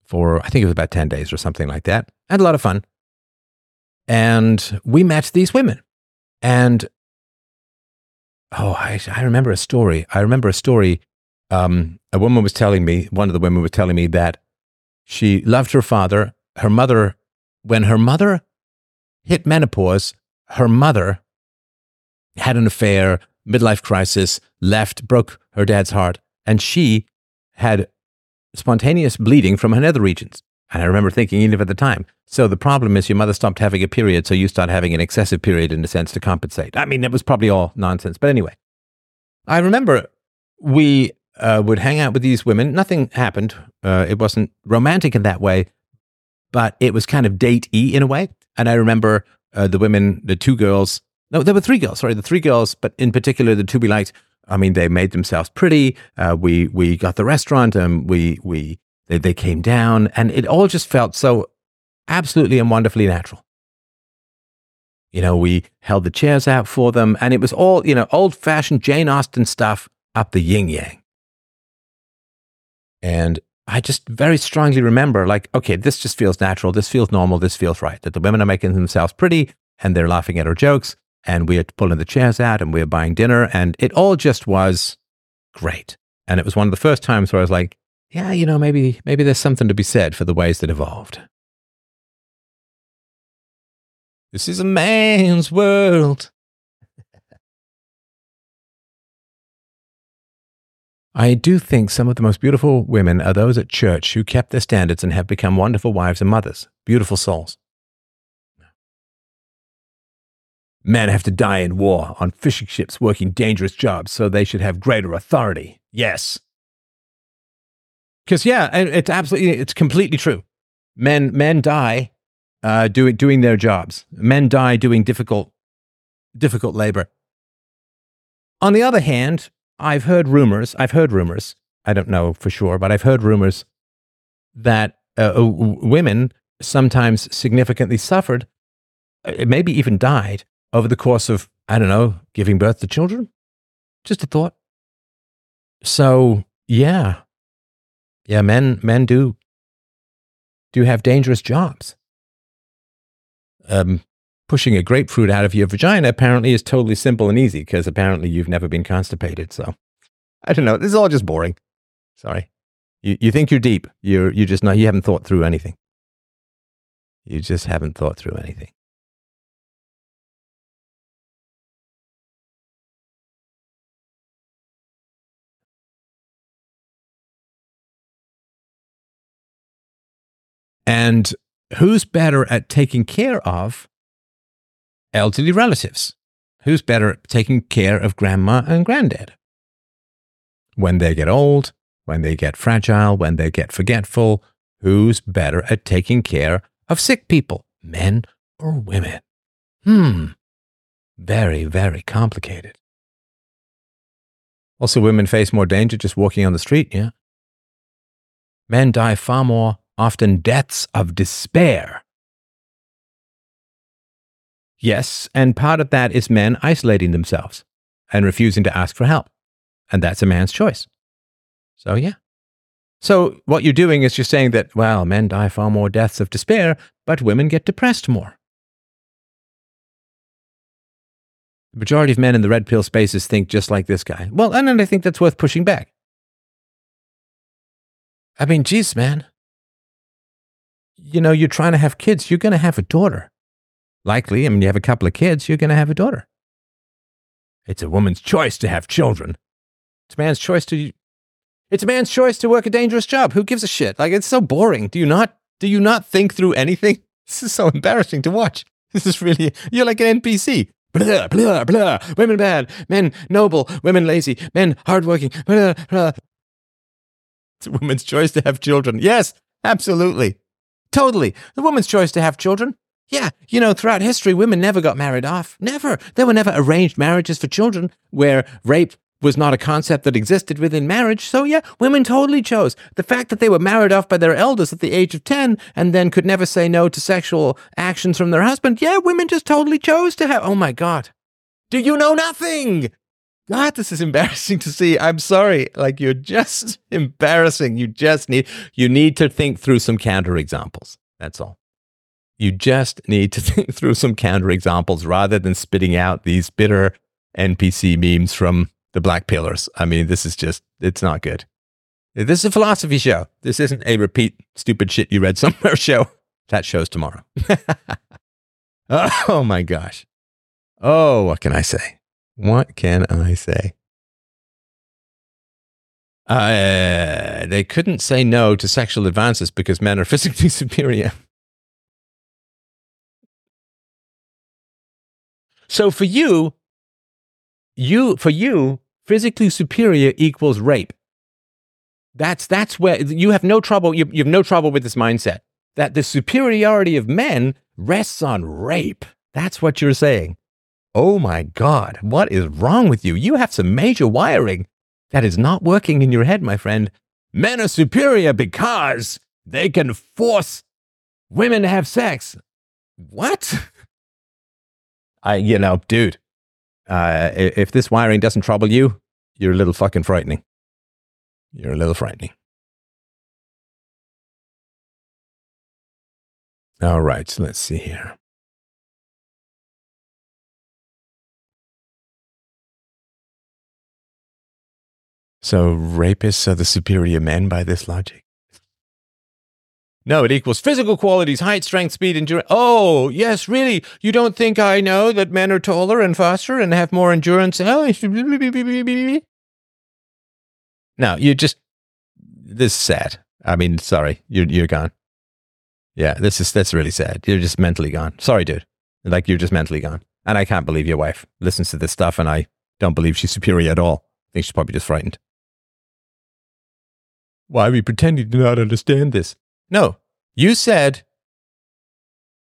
[SPEAKER 1] for, I think it was about 10 days or something like that. I had a lot of fun. And we met these women. And oh, I, I remember a story. I remember a story. Um, a woman was telling me, one of the women was telling me that she loved her father. Her mother, when her mother hit menopause, her mother had an affair, midlife crisis, left, broke her dad's heart, and she had spontaneous bleeding from her nether regions. And I remember thinking, even at the time, so the problem is your mother stopped having a period, so you start having an excessive period in a sense to compensate. I mean, it was probably all nonsense. But anyway, I remember we uh, would hang out with these women. Nothing happened. Uh, it wasn't romantic in that way, but it was kind of date y in a way. And I remember uh, the women, the two girls, no, there were three girls, sorry, the three girls, but in particular, the two we liked, I mean, they made themselves pretty. Uh, we we got the restaurant, and we we they, they came down, and it all just felt so absolutely and wonderfully natural. You know, we held the chairs out for them, and it was all you know, old fashioned Jane Austen stuff up the yin yang. And I just very strongly remember, like, okay, this just feels natural. This feels normal. This feels right. That the women are making themselves pretty and they're laughing at our jokes and we are pulling the chairs out and we are buying dinner and it all just was great. And it was one of the first times where I was like, yeah, you know, maybe maybe there's something to be said for the ways that evolved. This is a man's world. *laughs* I do think some of the most beautiful women are those at church who kept their standards and have become wonderful wives and mothers, beautiful souls. Men have to die in war on fishing ships working dangerous jobs, so they should have greater authority. Yes. Because yeah, it's absolutely, it's completely true. Men, men die uh, doing doing their jobs. Men die doing difficult, difficult labor. On the other hand, I've heard rumors. I've heard rumors. I don't know for sure, but I've heard rumors that uh, women sometimes significantly suffered, uh, maybe even died over the course of, I don't know, giving birth to children? Just a thought. So, yeah. Yeah, men men do do have dangerous jobs. Um, pushing a grapefruit out of your vagina apparently is totally simple and easy because apparently you've never been constipated. So, I don't know. This is all just boring. Sorry. You you think you're deep. You're you just not you haven't thought through anything. You just haven't thought through anything. And who's better at taking care of elderly relatives? Who's better at taking care of grandma and granddad? When they get old, when they get fragile, when they get forgetful, who's better at taking care of sick people, men or women? Hmm. Very, very complicated. Also, women face more danger just walking on the street, yeah? Men die far more often deaths of despair. Yes, and part of that is men isolating themselves and refusing to ask for help. And that's a man's choice. So, yeah. So, what you're doing is you're saying that, well, men die far more deaths of despair, but women get depressed more. The majority of men in the red pill spaces think just like this guy. Well, and I think that's worth pushing back. I mean, geez, man you know, you're trying to have kids, you're going to have a daughter. Likely, I mean, you have a couple of kids, you're going to have a daughter. It's a woman's choice to have children. It's a man's choice to. It's a man's choice to work a dangerous job. Who gives a shit? Like it's so boring. Do you not? Do you not think through anything? *laughs* This is so embarrassing to watch. This is really. You're like an NPC. Blah blah blah. Women bad. Men noble. Women lazy. Men hardworking. Blah blah. It's a woman's choice to have children. Yes, absolutely. Totally. The woman's choice to have children. Yeah, you know, throughout history, women never got married off. Never. There were never arranged marriages for children where rape was not a concept that existed within marriage. So, yeah, women totally chose. The fact that they were married off by their elders at the age of 10 and then could never say no to sexual actions from their husband. Yeah, women just totally chose to have. Oh my God. Do you know nothing? God, this is embarrassing to see. I'm sorry. Like you're just *laughs* embarrassing. You just need you need to think through some counter examples. That's all. You just need to *laughs* think through some counter examples rather than spitting out these bitter NPC memes from the Black Pillars. I mean, this is just it's not good. This is a philosophy show. This isn't a repeat stupid shit you read somewhere *laughs* show. That show's tomorrow. oh my gosh. Oh, what can I say? What can I say? Uh, they couldn't say no to sexual advances because men are *laughs* physically superior. So for you, you for you, physically superior equals rape. That's that's where you have no trouble. You, you have no trouble with this mindset that the superiority of men rests on rape. That's what you're saying. Oh my God, what is wrong with you? You have some major wiring that is not working in your head, my friend. Men are superior because they can force women to have sex. What? I, you know, dude, uh, if this wiring doesn't trouble you, you're a little fucking frightening. You're a little frightening. All right, so let's see here. So rapists are the superior men by this logic? No, it equals physical qualities, height, strength, speed, endurance. Oh, yes, really? You don't think I know that men are taller and faster and have more endurance? Oh, *laughs* no, you just, this is sad. I mean, sorry, you're, you're gone. Yeah, this is, that's really sad. You're just mentally gone. Sorry, dude. Like, you're just mentally gone. And I can't believe your wife listens to this stuff and I don't believe she's superior at all. I think she's probably just frightened. Why are we pretending to not understand this? No, you said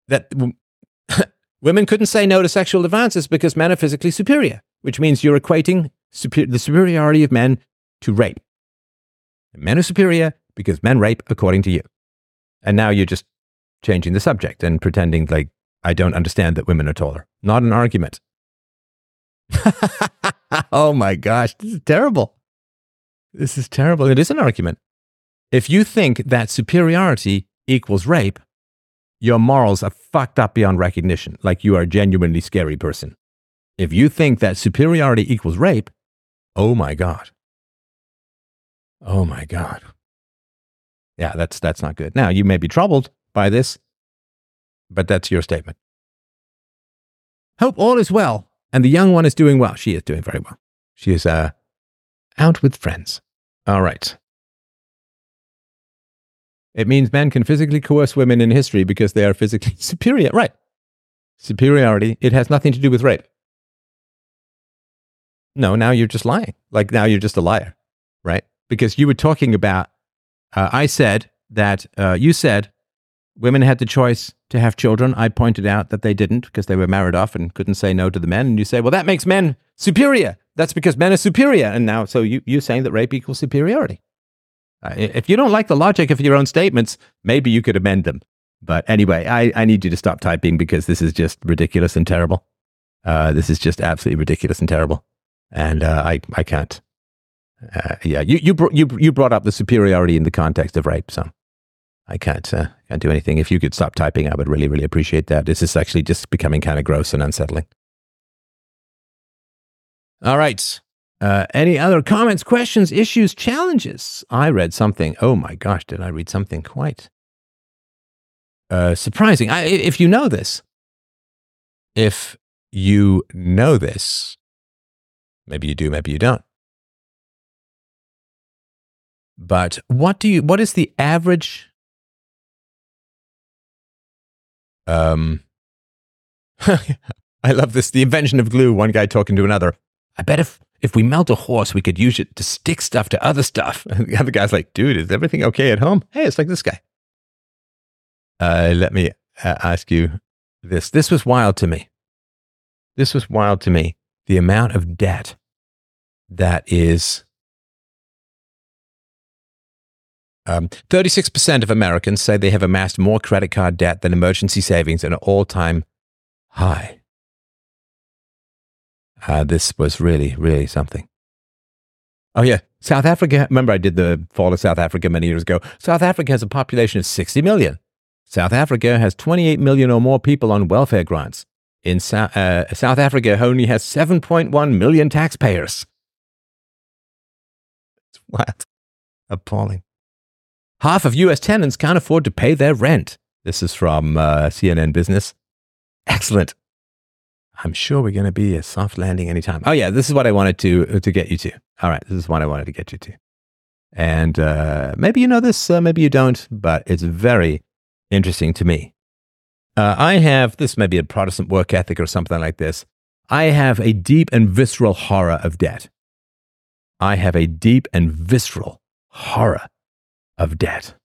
[SPEAKER 1] that w- *laughs* women couldn't say no to sexual advances because men are physically superior, which means you're equating super- the superiority of men to rape. Men are superior because men rape according to you. And now you're just changing the subject and pretending like I don't understand that women are taller. Not an argument. *laughs* oh my gosh, this is terrible. This is terrible. It is an argument. If you think that superiority equals rape, your morals are fucked up beyond recognition, like you are a genuinely scary person. If you think that superiority equals rape, oh my God. Oh my God. Yeah, that's, that's not good. Now, you may be troubled by this, but that's your statement. Hope all is well, and the young one is doing well. She is doing very well. She is uh, out with friends. All right. It means men can physically coerce women in history because they are physically *laughs* superior. Right. Superiority. It has nothing to do with rape. No, now you're just lying. Like now you're just a liar, right? Because you were talking about, uh, I said that uh, you said women had the choice to have children. I pointed out that they didn't because they were married off and couldn't say no to the men. And you say, well, that makes men superior. That's because men are superior. And now, so you, you're saying that rape equals superiority. Uh, if you don't like the logic of your own statements, maybe you could amend them. But anyway, I, I need you to stop typing because this is just ridiculous and terrible. Uh, this is just absolutely ridiculous and terrible. And uh, I, I can't. Uh, yeah, you, you, br- you, you brought up the superiority in the context of rape, so I can't, uh, can't do anything. If you could stop typing, I would really, really appreciate that. This is actually just becoming kind of gross and unsettling. All right. Uh, any other comments, questions, issues, challenges? I read something. Oh my gosh, did I read something quite uh, surprising? I, if you know this, if you know this, maybe you do, maybe you don't. But what do you? What is the average? Um, *laughs* I love this. The invention of glue. One guy talking to another. I bet if if we melt a horse, we could use it to stick stuff to other stuff. *laughs* And the other guy's like, dude, is everything okay at home? Hey, it's like this guy. Uh, let me uh, ask you this. This was wild to me. This was wild to me. The amount of debt that is. Um, 36% of Americans say they have amassed more credit card debt than emergency savings an all time high. Uh, this was really, really something. Oh, yeah. South Africa. Remember, I did the fall of South Africa many years ago. South Africa has a population of 60 million. South Africa has 28 million or more people on welfare grants. In Sou- uh, South Africa, only has 7.1 million taxpayers. What? Appalling. Half of U.S. tenants can't afford to pay their rent. This is from uh, CNN Business. Excellent. I'm sure we're going to be a soft landing anytime. Oh yeah, this is what I wanted to to get you to. All right, this is what I wanted to get you to. And uh, maybe you know this, uh, maybe you don't, but it's very interesting to me. Uh, I have this may be a Protestant work ethic or something like this. I have a deep and visceral horror of debt. I have a deep and visceral horror of debt.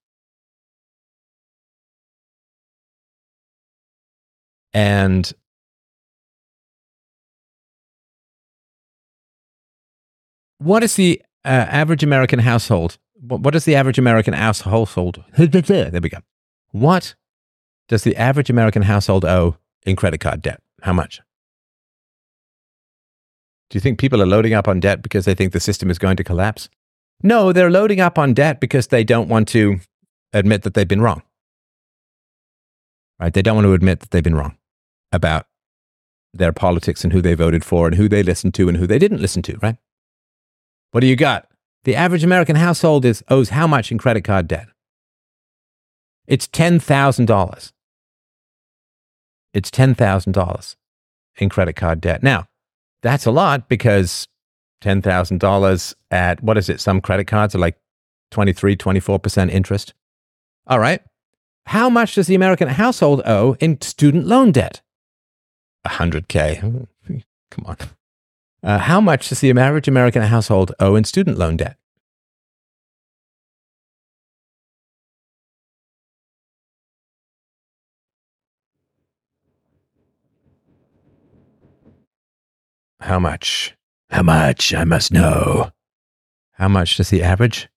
[SPEAKER 1] And what is the uh, average American household? What, what is the average American household? *laughs* there we go. What does the average American household owe in credit card debt? How much? Do you think people are loading up on debt because they think the system is going to collapse? No, they're loading up on debt because they don't want to admit that they've been wrong. Right? They don't want to admit that they've been wrong about their politics and who they voted for and who they listened to and who they didn't listen to, right? What do you got? The average American household is owes how much in credit card debt? It's $10,000. It's $10,000 in credit card debt. Now, that's a lot because $10,000 at what is it? Some credit cards are like 23, 24% interest. All right. How much does the American household owe in student loan debt? 100K. *laughs* Come on. Uh, how much does the average American household owe in student loan debt? How much? How much? I must know. How much does the average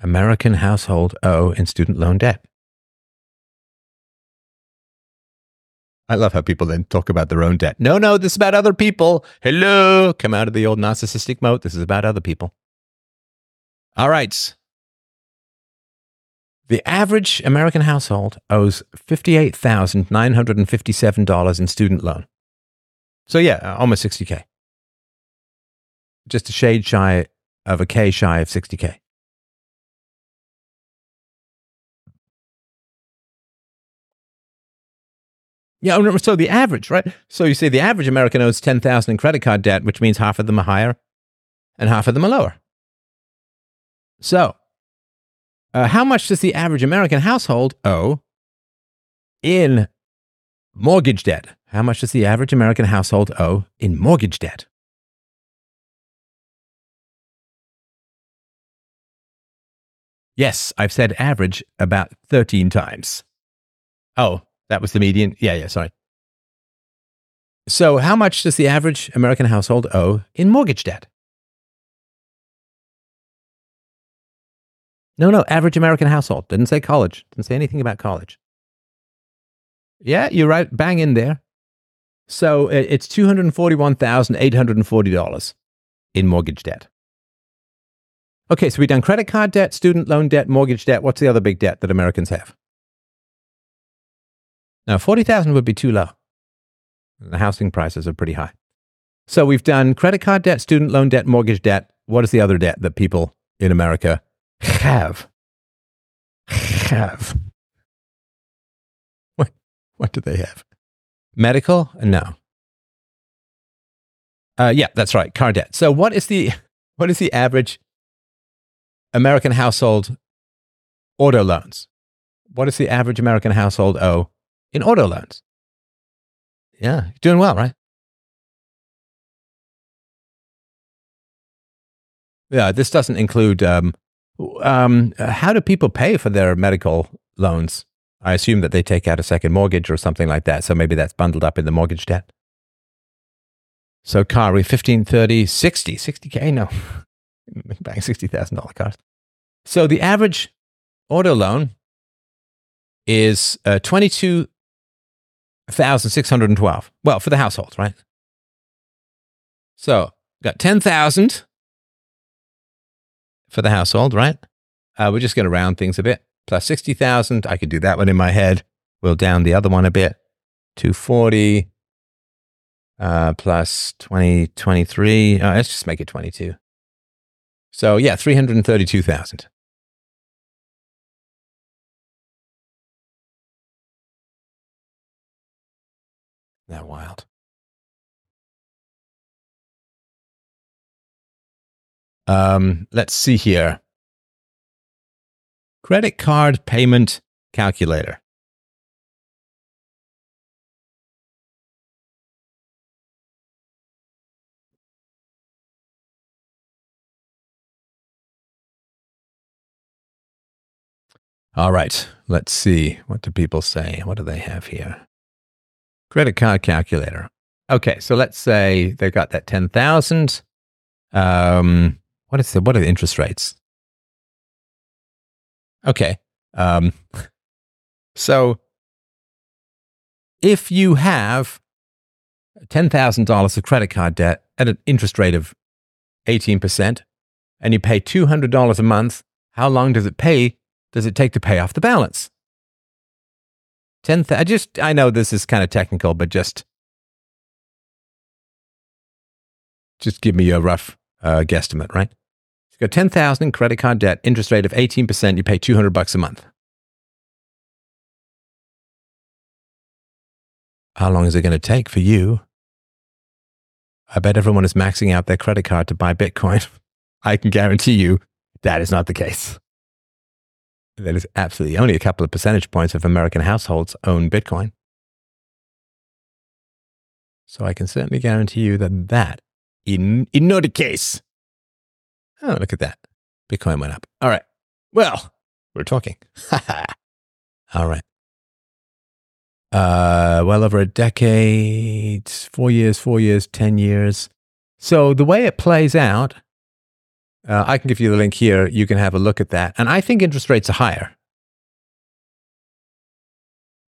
[SPEAKER 1] American household owe in student loan debt? I love how people then talk about their own debt. No, no, this is about other people. Hello. Come out of the old narcissistic mode. This is about other people. All right. The average American household owes $58,957 in student loan. So, yeah, uh, almost 60K just a shade shy of a K shy of 60K. Yeah, so the average, right? So you say the average American owes 10,000 in credit card debt, which means half of them are higher and half of them are lower. So, uh, how much does the average American household owe in mortgage debt? How much does the average American household owe in mortgage debt? Yes, I've said average about 13 times. Oh, that was the median? Yeah, yeah, sorry. So, how much does the average American household owe in mortgage debt? No, no, average American household. Didn't say college. Didn't say anything about college. Yeah, you're right. Bang in there. So uh, it's $241,840 in mortgage debt. Okay, so we've done credit card debt, student loan debt, mortgage debt. What's the other big debt that Americans have? Now, 40,000 would be too low. The housing prices are pretty high. So we've done credit card debt, student loan debt, mortgage debt. What is the other debt that people in America have? Have. What, what do they have? Medical? No. Uh, yeah, that's right. Car debt. So what is the what is the average American household auto loans. What does the average American household owe in auto loans? Yeah, you're doing well, right? Yeah, this doesn't include um, um, how do people pay for their medical loans? I assume that they take out a second mortgage or something like that. So maybe that's bundled up in the mortgage debt. So car, we 15, 30, 60, 60K? No. *laughs* buying $60,000 cars. So the average auto loan is uh, 22,612. Well, for the households, right? So got 10,000 for the household, right? Uh, we're just going to round things a bit. Plus 60,000. I could do that one in my head. We'll down the other one a bit. 240 uh, plus 20, 23. Uh, let's just make it 22. So yeah, 332,000. That wild. Um, let's see here. Credit card payment calculator. All right, let's see. What do people say? What do they have here? Credit card calculator. Okay, so let's say they've got that 10,000. Um, what is the, what are the interest rates? Okay. Um, *laughs* so if you have $10,000 of credit card debt at an interest rate of 18% and you pay $200 a month, how long does it pay does it take to pay off the balance? 10 th- I just I know this is kind of technical, but just just give me a rough uh, guesstimate, right? You got 10,000 in credit card debt, interest rate of 18%, you pay 200 bucks a month. How long is it going to take for you? I bet everyone is maxing out their credit card to buy Bitcoin. *laughs* I can guarantee you that is not the case. That is absolutely only a couple of percentage points of American households own Bitcoin. So I can certainly guarantee you that that in, in the case. Oh, look at that. Bitcoin went up. All right. Well, we're talking. *laughs* All right. Uh, well over a decade, four years, four years, 10 years. So the way it plays out uh, I can give you the link here. You can have a look at that. And I think interest rates are higher.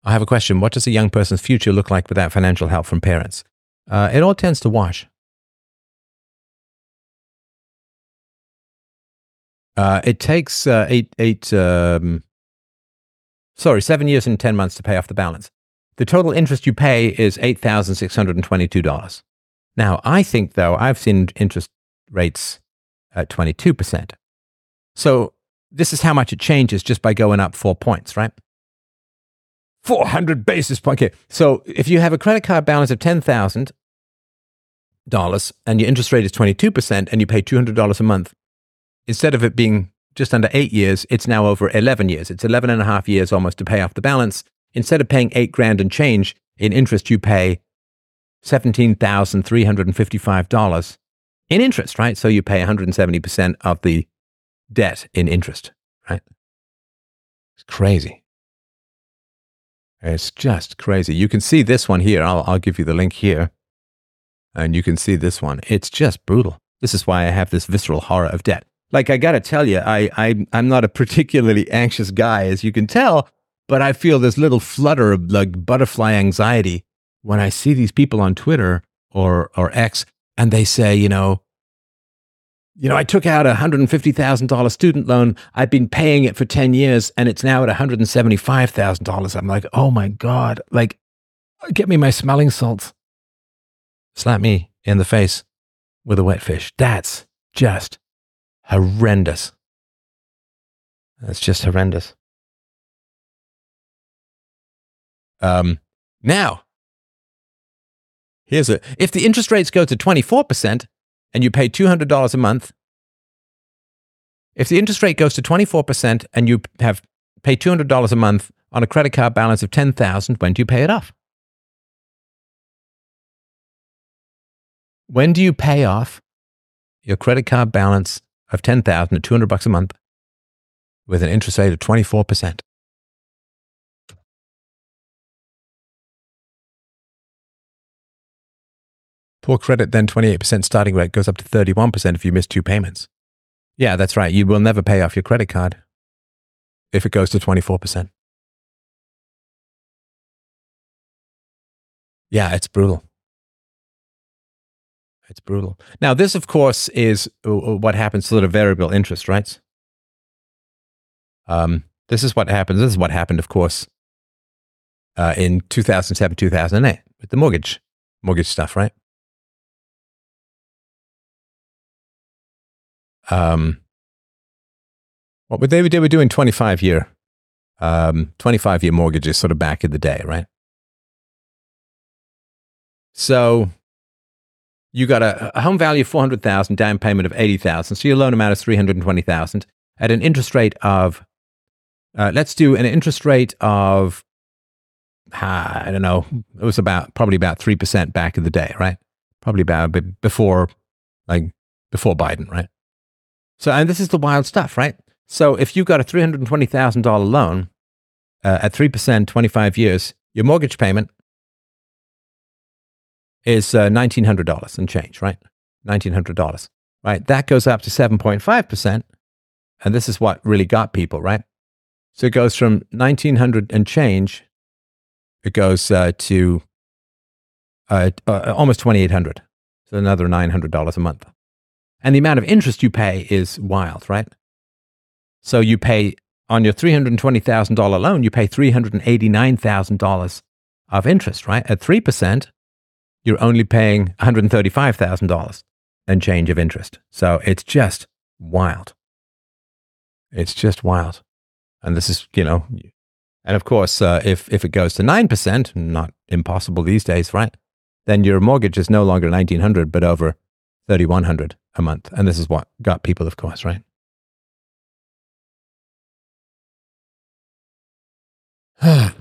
[SPEAKER 1] I have a question. What does a young person's future look like without financial help from parents? Uh, it all tends to wash. Uh, it takes uh, eight, eight, um, sorry, seven years and 10 months to pay off the balance. The total interest you pay is $8,622. Now, I think, though, I've seen interest rates at 22%. So this is how much it changes just by going up four points, right? 400 basis points. Okay. So if you have a credit card balance of $10,000 and your interest rate is 22% and you pay $200 a month, instead of it being just under eight years, it's now over 11 years. It's 11 and a half years almost to pay off the balance. Instead of paying eight grand and change in interest, you pay $17,355 in interest, right? So you pay 170% of the debt in interest, right? It's crazy. It's just crazy. You can see this one here. I'll, I'll give you the link here. And you can see this one. It's just brutal. This is why I have this visceral horror of debt. Like, I got to tell you, I, I, I'm not a particularly *laughs* anxious guy, as you can tell, but I feel this little flutter of like butterfly anxiety when I see these people on Twitter or, or X and they say, you know, you know, I took out a $150,000 student loan. I've been paying it for 10 years and it's now at $175,000. I'm like, oh my God, like, get me my smelling salts. Slap me in the face with a wet fish. That's just horrendous. That's just horrendous. Um, now, Here's a if the interest rates go to 24% and you pay $200 a month, if the interest rate goes to 24% and you have pay $200 a month on a credit card balance of 10,000, when do you pay it off? When do you pay off your credit card balance of 10,000 at 200 bucks a month with an interest rate of 24%? Poor credit, then 28% starting rate goes up to 31% if you miss two payments. Yeah, that's right. You will never pay off your credit card if it goes to 24%. Yeah, it's brutal. It's brutal. Now, this, of course, is uh, uh, what happens to the variable interest rates. Um, this is what happens. This is what happened, of course, uh, in 2007, 2008 with the mortgage, mortgage stuff, right? Um, what were they, they were doing 25 year, um, 25 year mortgages sort of back in the day, right? So you got a, a home value of 400,000, down payment of 80,000. So your loan amount is 320,000 at an interest rate of, uh, let's do an interest rate of, uh, I don't know, it was about, probably about 3% back in the day, right? Probably about before, like before Biden, right? So, and this is the wild stuff, right? So if you got a $320,000 loan uh, at 3%, 25 years, your mortgage payment is uh, $1,900 and change, right? $1,900, right? That goes up to 7.5%. And this is what really got people, right? So it goes from 1900 and change, it goes uh, to uh, uh almost 2800 So another $900 a month. And the amount of interest you pay is wild, right? So you pay on your $320,000 loan, you pay $389,000 of interest, right? At 3%, you're only paying $135,000 and change of interest. So it's just wild. It's just wild. And this is, you know, and of course, uh, if, if it goes to 9%, not impossible these days, right? Then your mortgage is no longer 1900 but over 3100 a month. And this is what got people, of course, right? *sighs*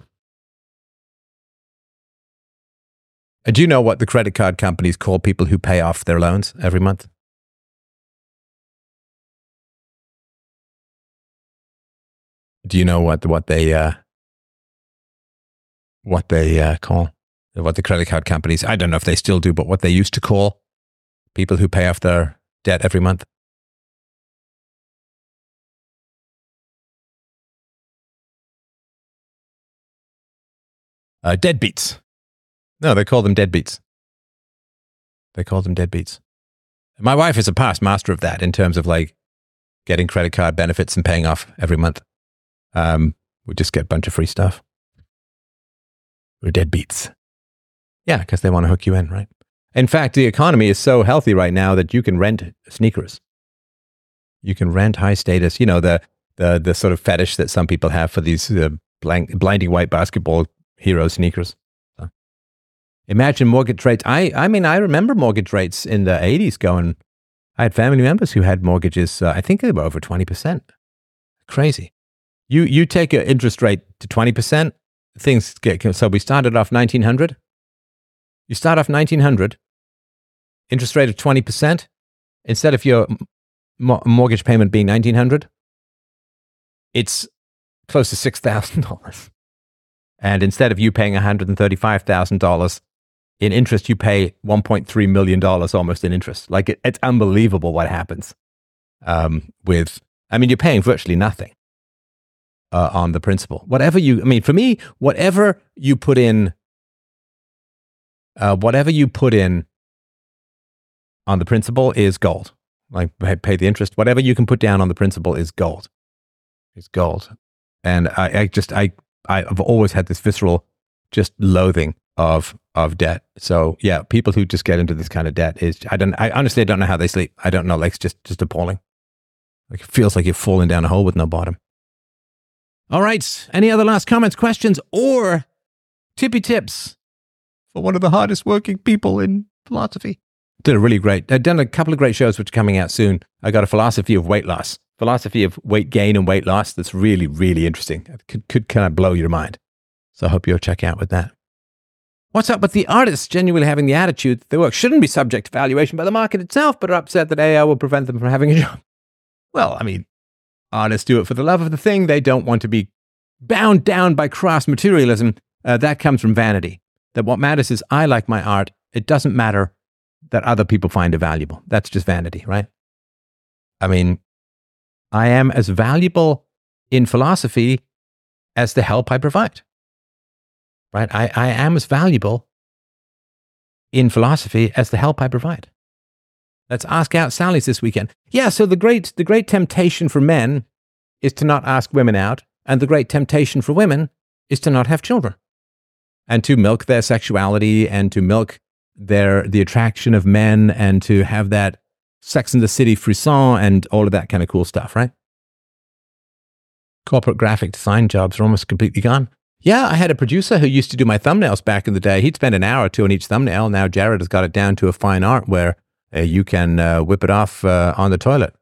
[SPEAKER 1] Do you know what the credit card companies call people who pay off their loans every month? Do you know what what they uh, what they uh, call what the credit card companies? I don't know if they still do, but what they used to call people who pay off their debt every month. Uh, deadbeats. No, they call them deadbeats. They call them deadbeats. My wife is a past master of that in terms of like getting credit card benefits and paying off every month. Um, we just get a bunch of free stuff. We're deadbeats. Yeah, because they want to hook you in, right? In fact, the economy is so healthy right now that you can rent sneakers. You can rent high status, you know, the, the, the sort of fetish that some people have for these uh, blank, blinding white basketball hero sneakers. Imagine mortgage rates. I, I mean, I remember mortgage rates in the 80s going. I had family members who had mortgages, uh, I think they were over 20%. Crazy. You, you take an interest rate to 20%, things get, so we started off 1900. You start off 1900, interest rate of 20%, instead of your mortgage payment being 1900, it's close to $6,000. And instead of you paying $135,000 in interest, you pay $1.3 million almost in interest. Like it, it's unbelievable what happens um, with, I mean, you're paying virtually nothing uh, on the principal. Whatever you, I mean, for me, whatever you put in, uh, whatever you put in on the principal is gold. Like pay the interest, whatever you can put down on the principal is gold. It's gold. And I, I just, I, I've always had this visceral just loathing of of debt. So yeah, people who just get into this kind of debt is I don't I honestly don't know how they sleep. I don't know. Like it's just just appalling. Like it feels like you're falling down a hole with no bottom. All right. Any other last comments, questions, or tippy tips for one of the hardest working people in philosophy? Did a really great. I've done a couple of great shows which are coming out soon. I got a philosophy of weight loss, philosophy of weight gain and weight loss. That's really really interesting. It could could kind of blow your mind. So I hope you'll check out with that. What's up with the artists genuinely having the attitude that their work shouldn't be subject to valuation by the market itself, but are upset that AI will prevent them from having a *laughs* job? Well, I mean, artists do it for the love of the thing. They don't want to be bound down by crass materialism. Uh, that comes from vanity. That what matters is I like my art. It doesn't matter that other people find it valuable. That's just vanity, right? I mean, I am as valuable in philosophy as the help I provide right? I, I am as valuable in philosophy as the help I provide. Let's ask out Sally's this weekend. Yeah, so the great the great temptation for men is to not ask women out, and the great temptation for women is to not have children. And to milk their sexuality and to milk their the attraction of men and to have that sex in the city frisson and all of that kind of cool stuff, right? Corporate graphic design jobs are almost completely gone. Yeah, I had a producer who used to do my thumbnails back in the day. He'd spend an hour or two on each thumbnail. Now Jared has got it down to a fine art where uh, you can uh, whip it off uh, on the toilet.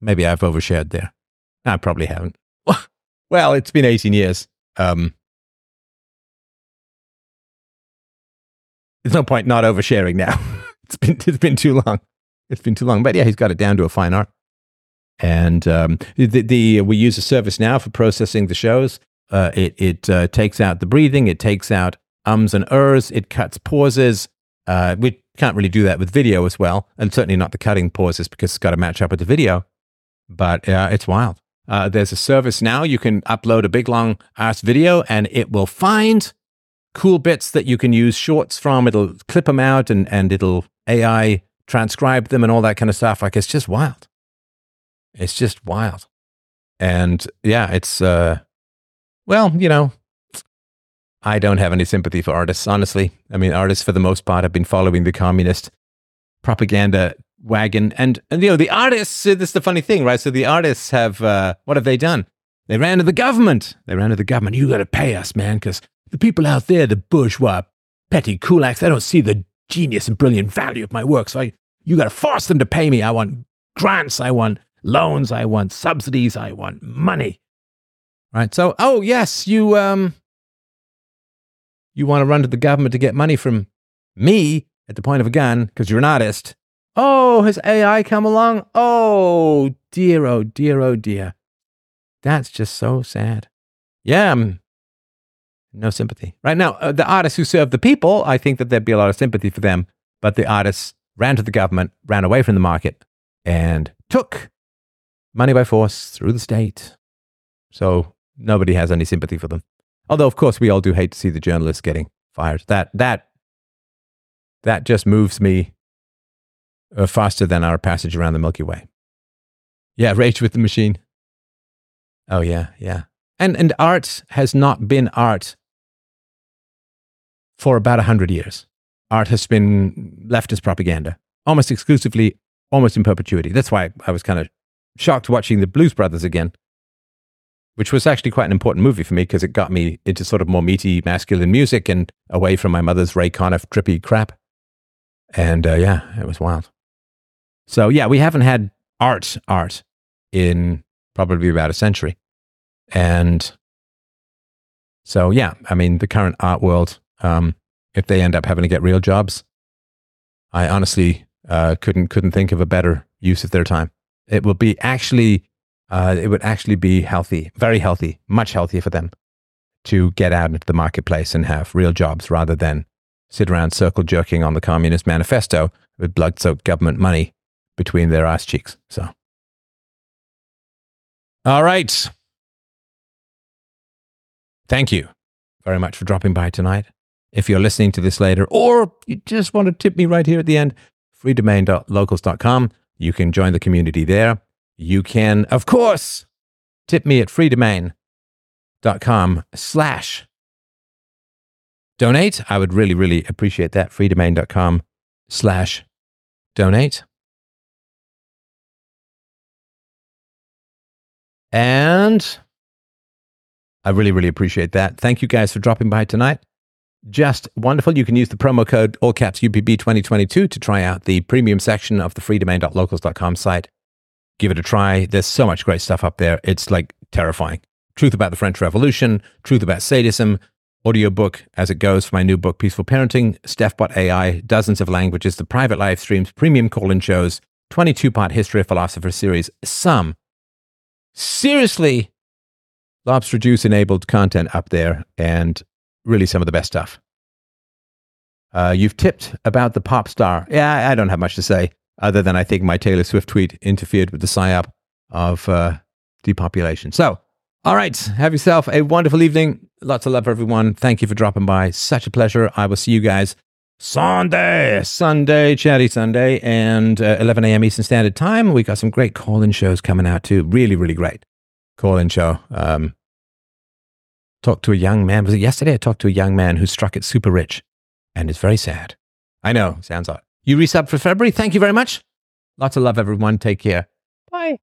[SPEAKER 1] Maybe I've overshared there. I probably haven't. *laughs* well, it's been 18 years. Um, there's no point not oversharing now. *laughs* it's been it's been too long. It's been too long. But yeah, he's got it down to a fine art. And um, the, the we use a service now for processing the shows. Uh, it it uh, takes out the breathing. It takes out ums and ers. It cuts pauses. Uh, we can't really do that with video as well, and certainly not the cutting pauses because it's got to match up with the video. But uh, it's wild. Uh, there's a service now you can upload a big long ass video, and it will find cool bits that you can use shorts from. It'll clip them out, and and it'll AI transcribe them and all that kind of stuff. Like it's just wild. It's just wild. And yeah, it's uh well, you know, I don't have any sympathy for artists, honestly. I mean, artists for the most part have been following the communist propaganda wagon. And, and you know, the artists, this is the funny thing, right? So the artists have, uh, what have they done? They ran to the government. They ran to the government. You got to pay us, man, because the people out there, the bourgeois, petty kulaks, they don't see the genius and brilliant value of my work. So I, you got to force them to pay me. I want grants. I want loans. I want subsidies. I want money. Right. So, oh, yes, you, um, you want to run to the government to get money from me at the point of a gun because you're an artist. Oh, has AI come along? Oh, dear, oh, dear, oh, dear. That's just so sad. Yeah, um, no sympathy. Right now, uh, the artists who serve the people, I think that there'd be a lot of sympathy for them, but the artists ran to the government, ran away from the market, and took money by force through the state. So nobody has any sympathy for them. Although, of course, we all do hate to see the journalists getting fired. That that that just moves me uh, faster than our passage around the Milky Way. Yeah, rage with the machine. Oh yeah, yeah. And and art has not been art for about a hundred years. Art has been leftist propaganda, almost exclusively, almost in perpetuity. That's why I was kind of shocked watching the Blues Brothers again, which was actually quite an important movie for me because it got me into sort of more meaty, masculine music and away from my mother's Ray Conniff trippy crap. And uh, yeah, it was wild. So yeah, we haven't had art, art in probably about a century. And so yeah, I mean, the current art world, um, if they end up having to get real jobs, I honestly uh, couldn't couldn't think of a better use of their time. It will be actually, uh, it would actually be healthy, very healthy, much healthier for them to get out into the marketplace and have real jobs rather than sit around circle jerking on the Communist Manifesto with blood soaked government money between their ass cheeks. So, all right. Thank you very much for dropping by tonight. If you're listening to this later, or you just want to tip me right here at the end, freedomain.locals.com. You can join the community there. You can, of course, tip me at freedomain.com slash donate. I would really, really appreciate that. freedomain.com slash donate. And I really, really appreciate that. Thank you guys for dropping by tonight. Just wonderful. You can use the promo code all caps UPB 2022 to try out the premium section of the freedomain.locals.com site. Give it a try. There's so much great stuff up there. It's like terrifying. Truth about the French Revolution, truth about sadism, audiobook as it goes for my new book, Peaceful Parenting, StefBOT AI, dozens of languages, the private live streams, premium call in shows, 22 part History of Philosopher series, some seriously lobster juice enabled content up there and really some of the best stuff. Uh, you've tipped about the pop star. Yeah, I don't have much to say other than I think my Taylor Swift tweet interfered with the psyop of uh, depopulation. So, all right, have yourself a wonderful evening. Lots of love for everyone. Thank you for dropping by. Such a pleasure. I will see you guys
[SPEAKER 2] Sunday.
[SPEAKER 1] Sunday, Chatty Sunday, and uh, 11 a.m. Eastern Standard Time. We got some great call-in shows coming out too. Really, really great call-in show. Um, talked to a young man. Was it yesterday? I talked to a young man who struck it super rich, and it's very sad. I know, sounds odd. You resub for February. Thank you very much. Lots of love, everyone. Take care. Bye.